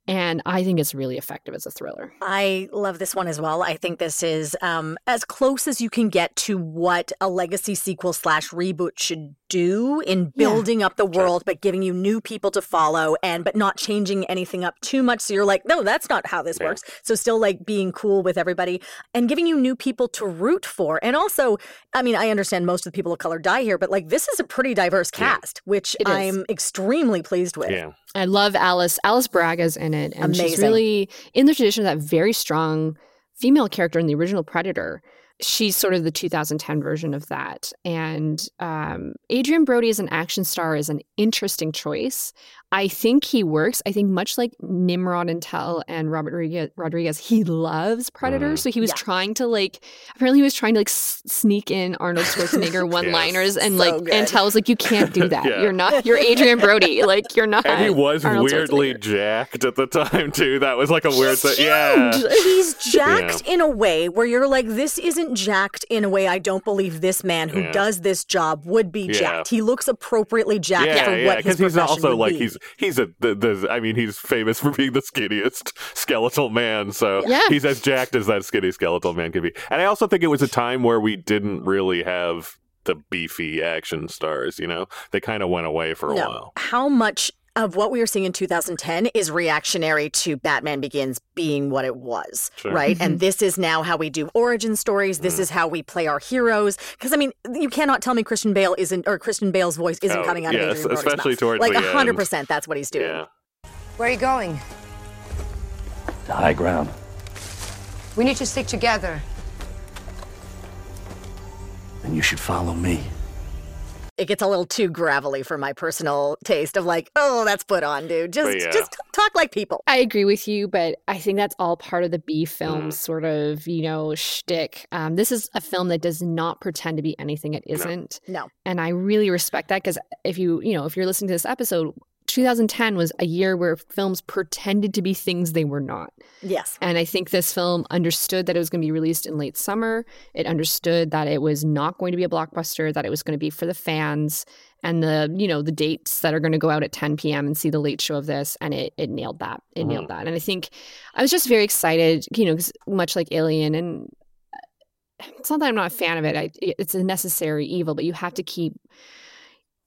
And I think it's really effective as a thriller. I love this one as well. I think this is um, as close as you can get to what a legacy sequel slash reboot should do in building up the world, but giving you new people to follow and but not changing anything up too much. So you're like, no, that's not how this Yeah. works. So still like being cool with everybody and giving you new people to root for. And also, I mean, I understand most of the people of color die here, but like this is a pretty diverse Yeah. cast, which It is. I'm extremely pleased with. Yeah. I love Alice. Alice Braga's in it, and she's really in the tradition of that very strong female character in the original Predator. She's sort of the 2010 version of that. And um, Adrien Brody as an action star is an interesting choice. I think he works. I think much like Nimród Antal and Robert Rodriguez, he loves Predator. Mhm. So he was Yeah. trying to like, apparently he was trying to like s- sneak in Arnold Schwarzenegger one-liners, and So like, good. Antal was like, you can't do that. Yeah. You're not. You're Adrien Brody. Like you're not. And he was Arnold weirdly jacked at the time too. That was like a weird thing. Yeah. He's jacked in a way where you're like, this isn't jacked in a way I don't believe this man who Yeah. does this job would be Yeah. jacked. He looks appropriately jacked yeah, for yeah, what his he's profession also would like be. he's he's a the, the I mean he's famous for being the skinniest skeletal man, so Yeah. he's as jacked as that skinny skeletal man can be. And I also think it was a time where we didn't really have the beefy action stars. You know, they kind of went away for a no. while. How much of what we were seeing in 2010 is reactionary to Batman Begins being what it was, Sure. right? And this is now how we do origin stories. Mm. This is how we play our heroes. Because I mean, you cannot tell me Christian Bale isn't, or Christian Bale's voice isn't Oh, coming out of yes, Adrien Brody's especially mouth. towards like the hundred end. percent. That's what he's doing. Yeah. Where are you going? The high ground. We need to stick together. Then you should follow me. It gets a little too gravelly for my personal taste of like, oh, that's put on, dude. Just yeah. just talk like people. I agree with you, but I think that's all part of the B film Mm. sort of, you know, shtick. Um, this is a film that does not pretend to be anything it isn't. No. And I really respect that because if you, you know, if you're listening to this episode, 2010 was a year where films pretended to be things they were not. Yes. And I think this film understood that it was going to be released in late summer. It understood that it was not going to be a blockbuster, that it was going to be for the fans and the, you know, the dates that are going to go out at 10 p.m. and see the late show of this. And it, it nailed that. It nailed that. And I think I was just very excited, you know, 'cause much like Alien and uh, it's not that I'm not a fan of it. I, it's a necessary evil, but you have to keep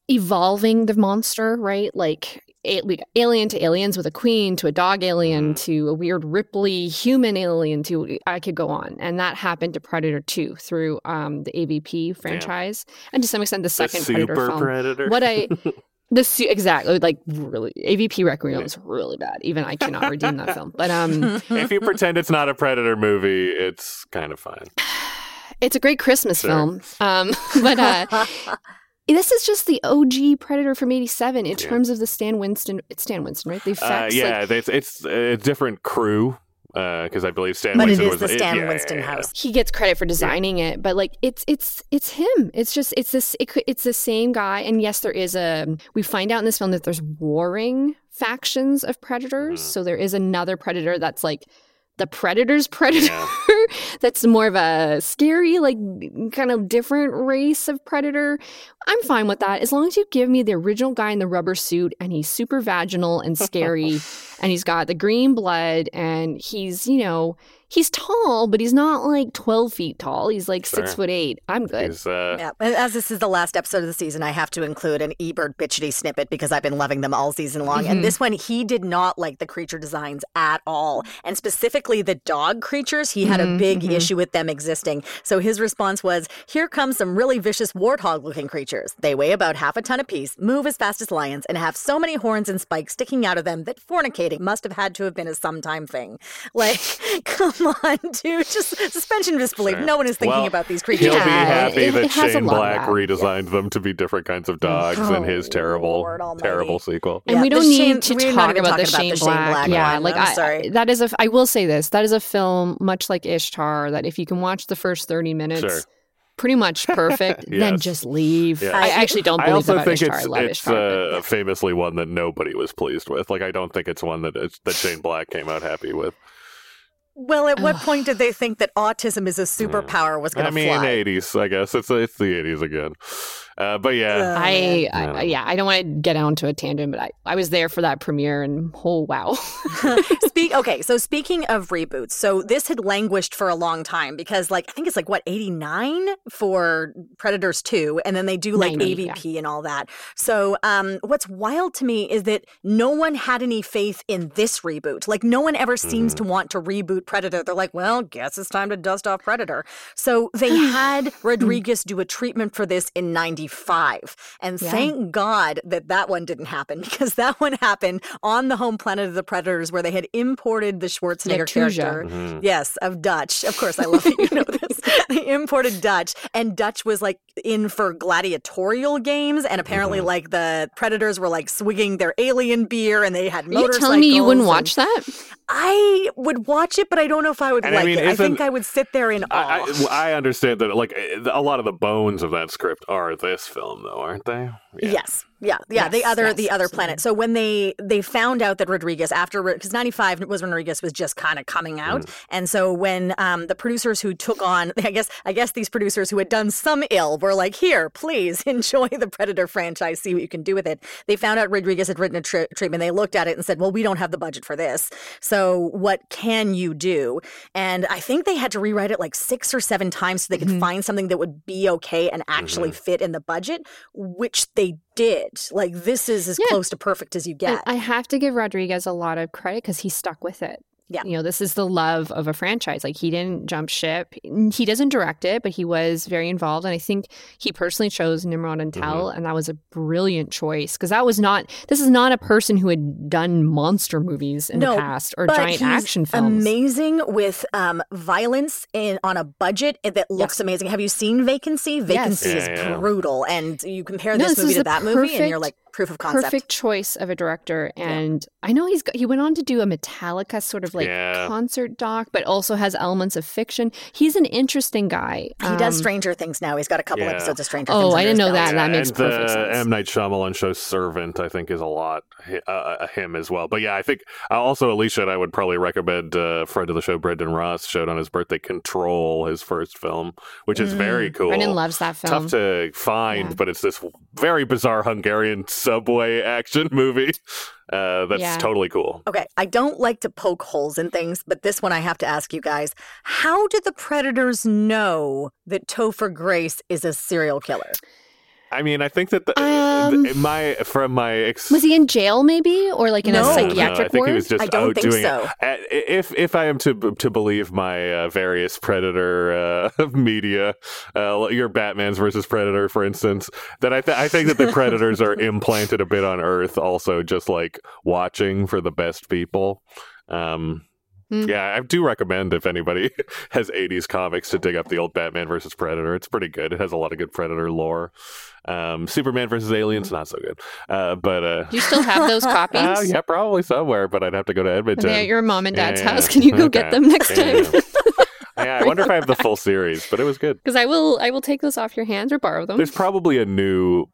evolving the monster, right? Like a- we got alien to aliens with a queen to a dog alien to a weird Ripley human alien to I could go on, and that happened to Predator 2 through um, the AVP franchise, and to some extent the The second super Predator film. predator. What I the su- exactly like really AVP Requiem is really bad. Even I cannot redeem that film, but um. if you pretend it's not a predator movie, it's kind of fine. It's a great Christmas Sure. film. Um, but uh, this is just the OG Predator from '87 in Yeah. terms of the Stan Winston. It's Stan Winston, right? The Uh, effects. yeah, like, it's it's a different crew because I believe Stan But it Winston is was the it- Stan yeah, Winston yeah, yeah. house. he gets credit for designing it, but like it's it's it's him. It's just it's this it, it's the same guy. And yes, there is a we find out in this film that there's warring factions of predators. Mhm. So there is another predator that's like the predator's predator. Yeah. that's more of a scary, like kind of different race of predator. I'm fine with that as long as you give me the original guy in the rubber suit and he's super vaginal and scary and he's got the green blood and he's you know he's tall but he's not like 12 feet tall he's like six Sure. foot eight i'm good He's, uh, Yeah. As this is the last episode of the season, I have to include an Ebert bitchity snippet because I've been loving them all season long. Mhm. And this one, he did not like the creature designs at all. And specifically the dog creatures, he had a Mhm, big mhm. issue with them existing. So his response was Here comes some really vicious warthog looking creatures. They weigh about half a ton apiece, move as fast as lions, and have so many horns and spikes sticking out of them that fornicating must have had to have been a sometime thing. Like, come on, dude. Just suspension of disbelief. Sure. No one is thinking Well, about these creatures. He'll creatures. be Yeah, happy it- that it Shane Black that. redesigned them to be different kinds of dogs in his Oh, terrible, terrible sequel. and Yeah, we don't Shane- need to talk about the talking Shane, about the Shane Black. Black yeah, one. like I'm I, sorry. that is a. I will say this. That is a film much like Ishtar. That if you can watch the first thirty minutes, Sure. pretty much perfect, then just leave. Yes. I actually don't I believe also that about think Ishtar. it's I love it's Ishtar. but- uh, famously one that nobody was pleased with. Like I don't think it's one that that Shane Black came out happy with. Well, at what point did they think that autism is a superpower was going to fly? I mean, fly? eighties. I guess it's it's the eighties again. Uh, but yeah, I, I, Yeah. I yeah, I don't want to get onto a tangent, but I, I was there for that premiere and oh wow. Speak okay, so speaking of reboots, so this had languished for a long time because like I think it's like what 89 for Predators 2 and then they do like 90, AVP and all that. So um what's wild to me is that no one had any faith in this reboot. Like no one ever seems to want to reboot Predator. They're like, "Well, guess it's time to dust off Predator." So they had Rodriguez do a treatment for this in 95. And Yeah. thank God that that one didn't happen because that one happened on the home planet of the Predators where they had imported the Schwarzenegger Yakuza. character. Mhm. Yes, of Dutch. Of course, I love that you know this. they imported Dutch, and Dutch was like in for gladiatorial games, and apparently, like the Predators were like swigging their alien beer, and they had Are you motorcycles. telling me you wouldn't and- watch that? I would watch it, but I don't know if I would And I like mean, it. I think isn't- I would sit there in awe. I, I I understand that. Like a lot of the bones of that script are this film, though, aren't they? Yeah. Yes. Yeah. Yeah. the other yes, the other absolutely. planet. So when they they found out that Rodriguez after because 95 was when Rodriguez was just kind of coming out. Mm. And so when um the producers who took on I guess I guess these producers who had done some ill were like, "Here, please enjoy the Predator franchise, see what you can do with it." They found out Rodriguez had written a tri- treatment. They looked at it and said, "Well, we don't have the budget for this. So what can you do?" And I think they had to rewrite it like 6 or 7 times so they could Mhm. find something that would be okay and actually Mm-hmm. fit in the budget, which they did. Like this is as Yeah. close to perfect as you And get. I have to give Rodriguez a lot of credit because he stuck with it. Yeah. You know, this is the love of a franchise. Like he didn't jump ship. He doesn't direct it, but he was very involved. And I think he personally chose Nimród Antal, Mm-hmm. and that was a brilliant choice because that was not. This is not a person who had done monster movies in No, the past or but giant he's action films. Amazing with um, violence in on a budget that looks amazing. Have you seen Vacancy? Vacancy Yes. is Yeah, yeah. brutal, and you compare No, this, this movie is to the that movie, and you're like proof of concept. Perfect choice of a director, and I know he's got, he went on to do a Metallica sort of like Yeah. concert doc, but also has elements of fiction. He's an interesting guy. He does Um, Stranger Things now. He's got a couple Yeah. episodes of Stranger Oh, Things. Oh, I didn't know belt. that. That makes and perfect the sense. M Night Shyamalan show Servant, I think, is a lot uh, uh, him as well. But yeah, I think uh, also Alicia and I would probably recommend uh, friend of the show Brendan Ross showed on his birthday Control, his first film, which is very cool. Mm. Brendan loves that film. Tough to find, Yeah. but it's this very bizarre Hungarian subway action movie uh, that's Yeah. totally cool. Okay, I don't like to poke holes in things, but this one I have to ask you guys. How did the Predators know that Topher Grace is a serial killer? I mean, I think that the, Um, the- my from my ex- Was he in jail, maybe, or like in No. a No, no, psychiatric I think ward? he was just I don't out think doing so. it. If if I am to to believe my uh, various Predator uh, media, uh, your Batman's versus Predator, for instance, that I th- I think that the Predators are implanted a bit on Earth, also just like watching for the best people. Um, Hmm. Yeah, I do recommend if anybody has 80s comics to dig up the old Batman versus Predator. It's pretty good. It has a lot of good Predator lore. Um, Superman versus Aliens, not so good. Uh, but uh, you still have those copies? uh, yeah, probably somewhere, but I'd have to go to Edmonton. they at your mom and dad's Yeah, house? Can you go get them next Yeah. time? yeah, I wonder if I have the full series, but it was good. Because I will, I will take those off your hands or borrow them. There's probably a new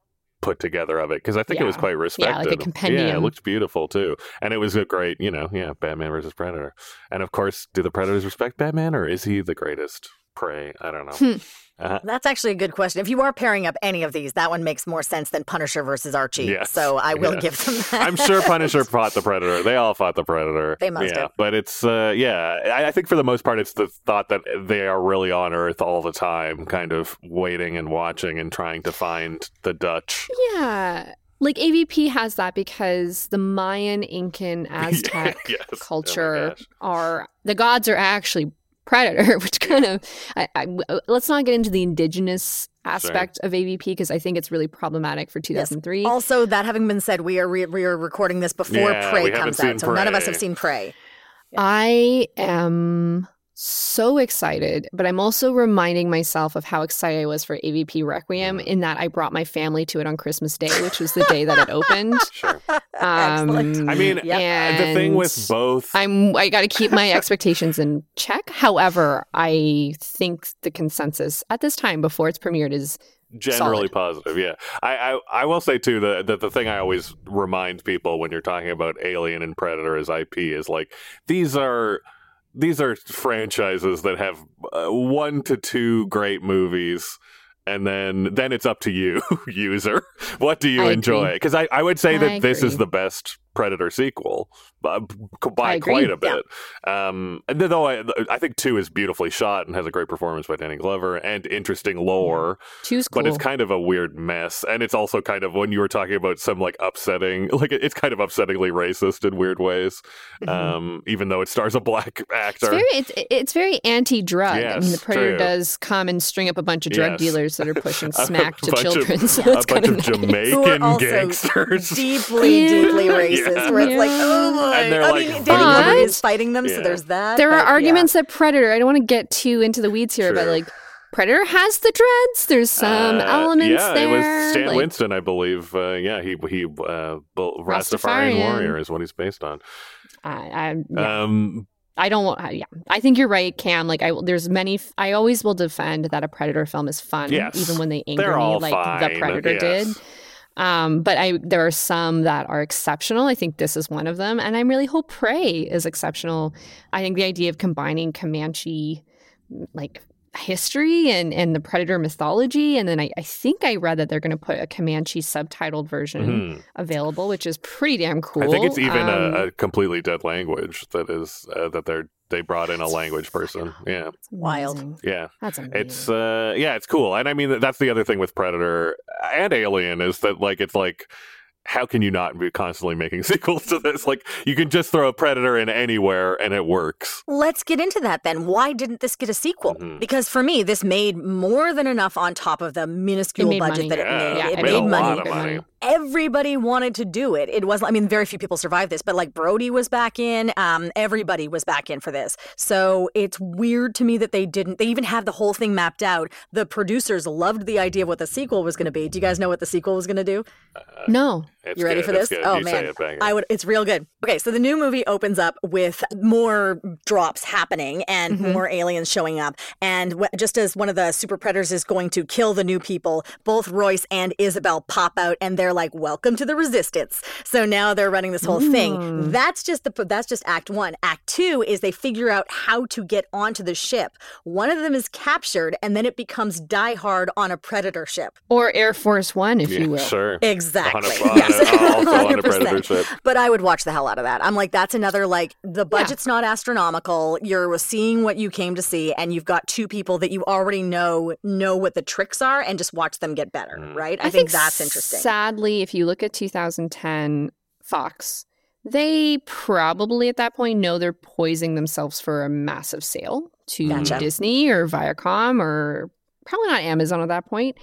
put together of it because I think it was Yeah. quite Yeah, respected. like a Yeah, it looked beautiful too, and it was a great, you know, yeah, Batman versus Predator. And of course, do the Predators respect Batman, or is he the greatest prey? I don't know. Hmm. Uh, That's actually a good question. If you are pairing up any of these, that one makes more sense than Punisher versus Archie. Yes. So I will Yeah. give them that. I'm sure Punisher fought the Predator. They all fought the Predator. They must yeah. have. But it's, uh, yeah, I, I think for the most part, it's the thought that they are really on Earth all the time, kind of waiting and watching and trying to find the Dutch. Yeah. Like AVP has that because the Mayan, Incan, Aztec Yes. Oh culture gosh. are the gods are actually predator, which kind of I, I, uh, let's not get into the indigenous aspect of AVP because I think it's really problematic for 2003. Also, that having been said, we are re- we are recording this before Yeah, Prey comes out, so none of us have seen Prey. I am so excited, but I'm also reminding myself of how excited I was for AVP Requiem mm. in that I brought my family to it on Christmas Day, which was the day that it opened. Sure. Um, Excellent. I mean, Yep. the thing with both, I'm I got to keep my expectations in check. However, I think the consensus at this time before it's premiered is generally solid. positive yeah I, I i will say too that the, the thing i always remind people when you're talking about alien and predator as ip is like these are these are franchises that have uh, one to two great movies and then then it's up to you user. What do you I enjoy? because I, I would say that I this is the best predator sequel by, by quite a Yeah. bit um and then though I, I think two is beautifully shot and has a great performance by danny glover and interesting lore two's cool. but it's kind of a weird mess and it's also kind of when you were talking about some like upsetting like it's kind of upsettingly racist in weird ways um even though it stars a black actor Mm-hmm. It's very it's, it's very anti-drug. I mean, the predator true. does come and string up a bunch of drug Yes. dealers that are pushing smack to bunch of- children. so a bunch kind of of nice. Jamaican gangsters deeply, deeply racist. Yeah. Where it's like, oh my. And they're I like mean, Danny Glover is fighting them, so there's that. There are but yeah. arguments that Predator. I don't want to get too into the weeds here, but like Predator has the dreads. There's some Uh, elements yeah there. it was stan like- winston i believe uh, yeah he he uh Bull- Rastafarian. rastafarian warrior is what he's based on I, I, yeah. um I don't want. Yeah, I think you're right, Cam. Like, I there's many. f- I always will defend that a Predator film is fun, Yes. even when they anger me, all like fine, the Predator yes. did. Um, but I there are some that are exceptional. I think this is one of them, and I really hope Prey is exceptional. I think the idea of combining Comanche, like history and and the Predator mythology, and then I, I think I read that they're going to put a Comanche subtitled version mhm. available, which is pretty damn cool. I think it's even Um, a, a completely dead language that is uh, that they're they brought in a language person. Yeah, it's Wild. yeah. That's amazing. It's uh yeah, it's cool. And I mean that's the other thing with Predator and Alien is that like it's like how can you not be constantly making sequels to this? Like you can just throw a Predator in anywhere and it works. Let's get into that then. Why didn't this get a sequel? Mhm. Because for me, this made more than enough on top of the minuscule budget money. that it made. Yeah, it it made, made a money. lot of money. Everybody wanted to do it. It wasn't. I mean, very few people survived this, but like Brody was back in. Um, everybody was back in for this. So it's weird to me that they didn't. They even had the whole thing mapped out. The producers loved the idea of what the sequel was going to be. Do you guys know what the sequel was going to do? no. It's You ready good, for it's this? good. Oh You man, it, I would. It's real good. Okay, so the new movie opens up with more drops happening and Mhm. more aliens showing up. And wh- just as one of the super predators is going to kill the new people, both Royce and Isabel pop out, and they're like, "Welcome to the Resistance." So now they're running this whole thing. That's just the. That's just Act One. Act Two is they figure out how to get onto the ship. One of them is captured, and then it becomes Die Hard on a predator ship. Or Air Force One, if yeah, you will. Sure. Exactly. On a- on a- on a 100%. Predator ship. But I would watch the hell out of that. I'm like, that's another like the budget's not astronomical. You're seeing what you came to see, and you've got two people that you already know know what the tricks are, and just watch them get better. Mm. Right? I, think, that's interesting. Sadly, if you look at 2010 Fox, they probably at that point know they're poising themselves for a massive sale to Gotcha. Disney or Viacom or probably not Amazon at that point.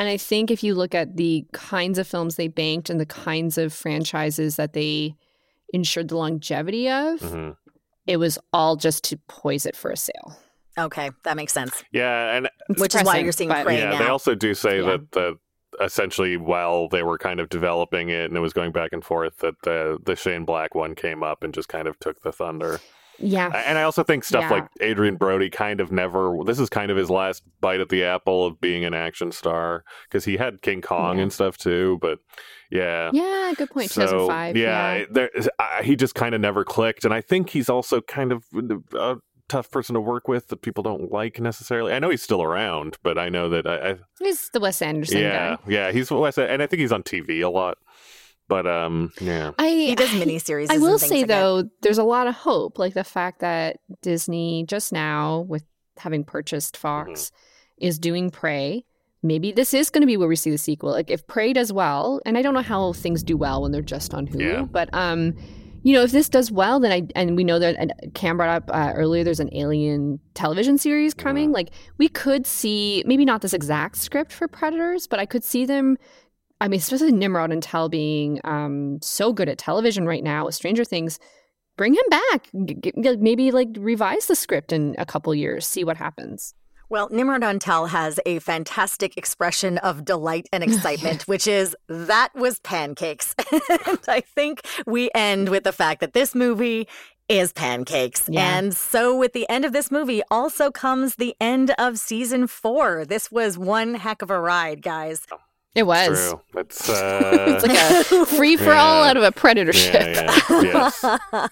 And I think if you look at the kinds of films they banked and the kinds of franchises that they ensured the longevity of, Mhm. it was all just to poise it for a sale. okay, that makes sense. Yeah, and Which is why you're seeing but- Prey yeah, now. they also do say Yeah. that that essentially while they were kind of developing it and it was going back and forth, that the the Shane Black one came up and just kind of took the thunder. Yeah. And I also think stuff Yeah. like Adrien Brody kind of never. This is kind of his last bite at the apple of being an action star because he had King Kong Yeah. and stuff too. But yeah, Yeah, good point. So, 2005. yeah, yeah. There, I, he just kind of never clicked, and I think he's also kind of uh, a tough person to work with that people don't like necessarily. I know he's still around, but I know that I, I He's the Wes Anderson yeah, guy. yeah, he's Wes, and I think he's on TV a lot. But um, yeah, I He does I- miniseries. I and will say like that. though, there's a lot of hope, like the fact that Disney just now, with having purchased Fox, Mm-hmm. is doing Prey. Maybe this is going to be where we see the sequel. Like if Prey does well, and I don't know how things do well when they're just on Hulu, Yeah. but um, you know, if this does well, then I and we know that and Cam brought up uh, earlier. There's an Alien television series coming. Like we could see maybe not this exact script for Predators, but I could see them. I mean, especially Nimród Antal being um, so good at television right now with Stranger Things, bring him back. G- g- maybe like revise the script in a couple years, see what happens. Well, Nimrod Antal has a fantastic expression of delight and excitement, which is that was pancakes. and I think we end with the fact that this movie is pancakes. Yeah. And so, with the end of this movie, also comes the end of season four. This was one heck of a ride, guys. It was. True. It's, uh, It's like a free for all out of a predator ship. yeah, yeah, yes.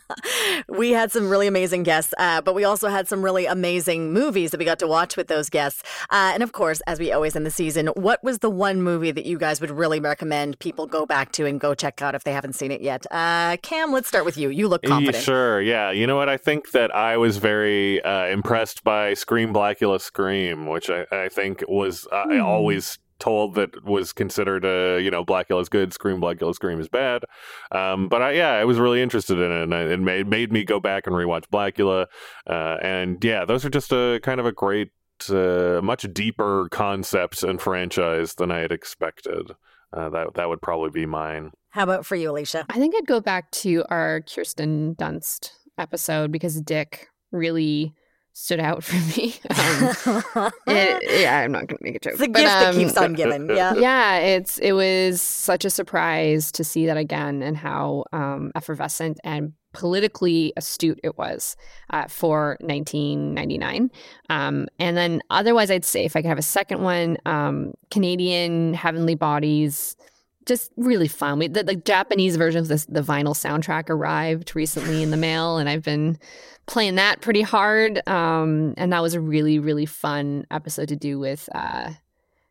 we had some really amazing guests, uh, but we also had some really amazing movies that we got to watch with those guests. Uh, and of course, as we always end the season, what was the one movie that you guys would really recommend people go back to and go check out if they haven't seen it yet? Uh, Cam, let's start with you. You look confident. Sure, yeah. You know what? I think that I was very uh, impressed by Scream Blackula Scream, which I, I think was uh, Hmm. I always told that was considered a you know Blackula is good, Scream Blackula Scream is bad. Um, but I, yeah, I was really interested in it, and I, it made made me go back and rewatch Blackula. Uh, and yeah, those are just a kind of a great, uh, much deeper concept and franchise than I had expected. Uh, that that would probably be mine. How about for you, Alicia? I think I'd go back to our Kirsten Dunst episode because Dick really stood out for me. Um, it, yeah, I'm not going to make a joke. it's a but, gift that um, keeps on giving. Yeah. yeah, it's it was such a surprise to see that again and how um, effervescent and politically astute it was uh, for 1999. Um, and then otherwise, I'd say if I could have a second one, um, Canadian Heavenly Bodies. Just really fun. We, the, the Japanese version of this, the vinyl soundtrack arrived recently in the mail, and I've been playing that pretty hard. Um, and that was a really, really fun episode to do with. Uh,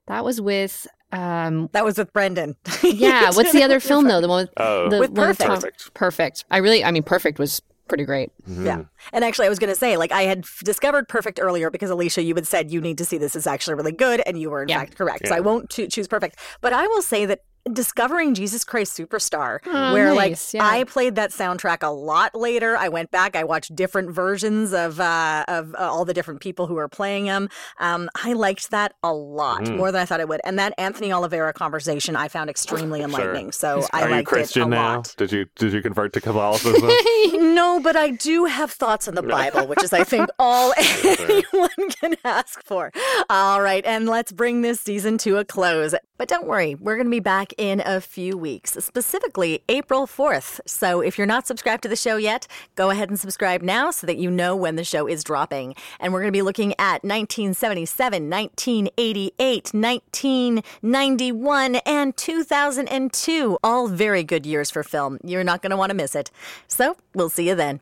that was with. Um, That was with Brendan. yeah, what's the other film though? The one with Oh, the With one Perfect. Tom- Perfect. Perfect. I really, I mean, Perfect was pretty great. Yeah. And actually, I was going to say, like, I had f- discovered Perfect earlier because Alicia, you had said you need to see this is actually really good, and you were in Yeah. fact correct. So I won't cho- choose Perfect. But I will say that discovering Jesus Christ Superstar, Oh, where nice. like Yeah. I played that soundtrack a lot later. I went back, I watched different versions of uh, of uh, all the different people who were playing them. Um, I liked that a lot Mm. more than I thought I would. And that Anthony Oliveira conversation I found extremely enlightening. So I Are you liked Christian it a now? lot. Did you did you convert to Catholicism? No, but I do have thoughts on the Bible, which is, I think, all anyone can ask for. All right, and let's bring this season to a close. But don't worry, we're going to be back in a few weeks, specifically April 4th. So if you're not subscribed to the show yet, go ahead and subscribe now so that you know when the show is dropping. And we're going to be looking at 1977, 1988, 1991, and 2002. All very good years for film. You're not going to want to miss it. So we'll see you then.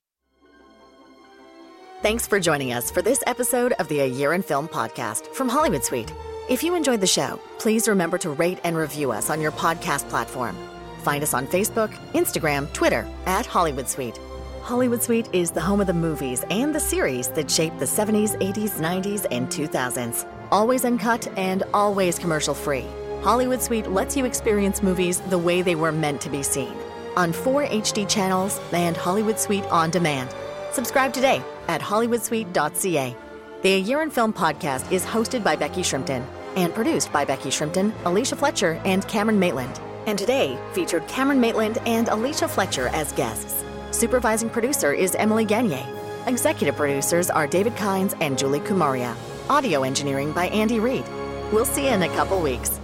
Thanks for joining us for this episode of the A Year in Film podcast from Hollywood Suite. If you enjoyed the show, please remember to rate and review us on your podcast platform. Find us on Facebook, Instagram, Twitter at Hollywood Suite. Hollywood Suite is the home of the movies and the series that shaped the 70s, 80s, 90s, and 2000s. Always uncut and always commercial free. Hollywood Suite lets you experience movies the way they were meant to be seen on four HD channels and Hollywood Suite on demand. Subscribe today at hollywoodsuite.ca. The A Year in Film podcast is hosted by Becky Shrimpton and produced by Becky Shrimpton, Alicia Fletcher, and Cameron Maitland. And today featured Cameron Maitland and Alicia Fletcher as guests. Supervising producer is Emily Gagne. Executive producers are David Kynes and Julie Kumaria. Audio engineering by Andy Reid. We'll see you in a couple weeks.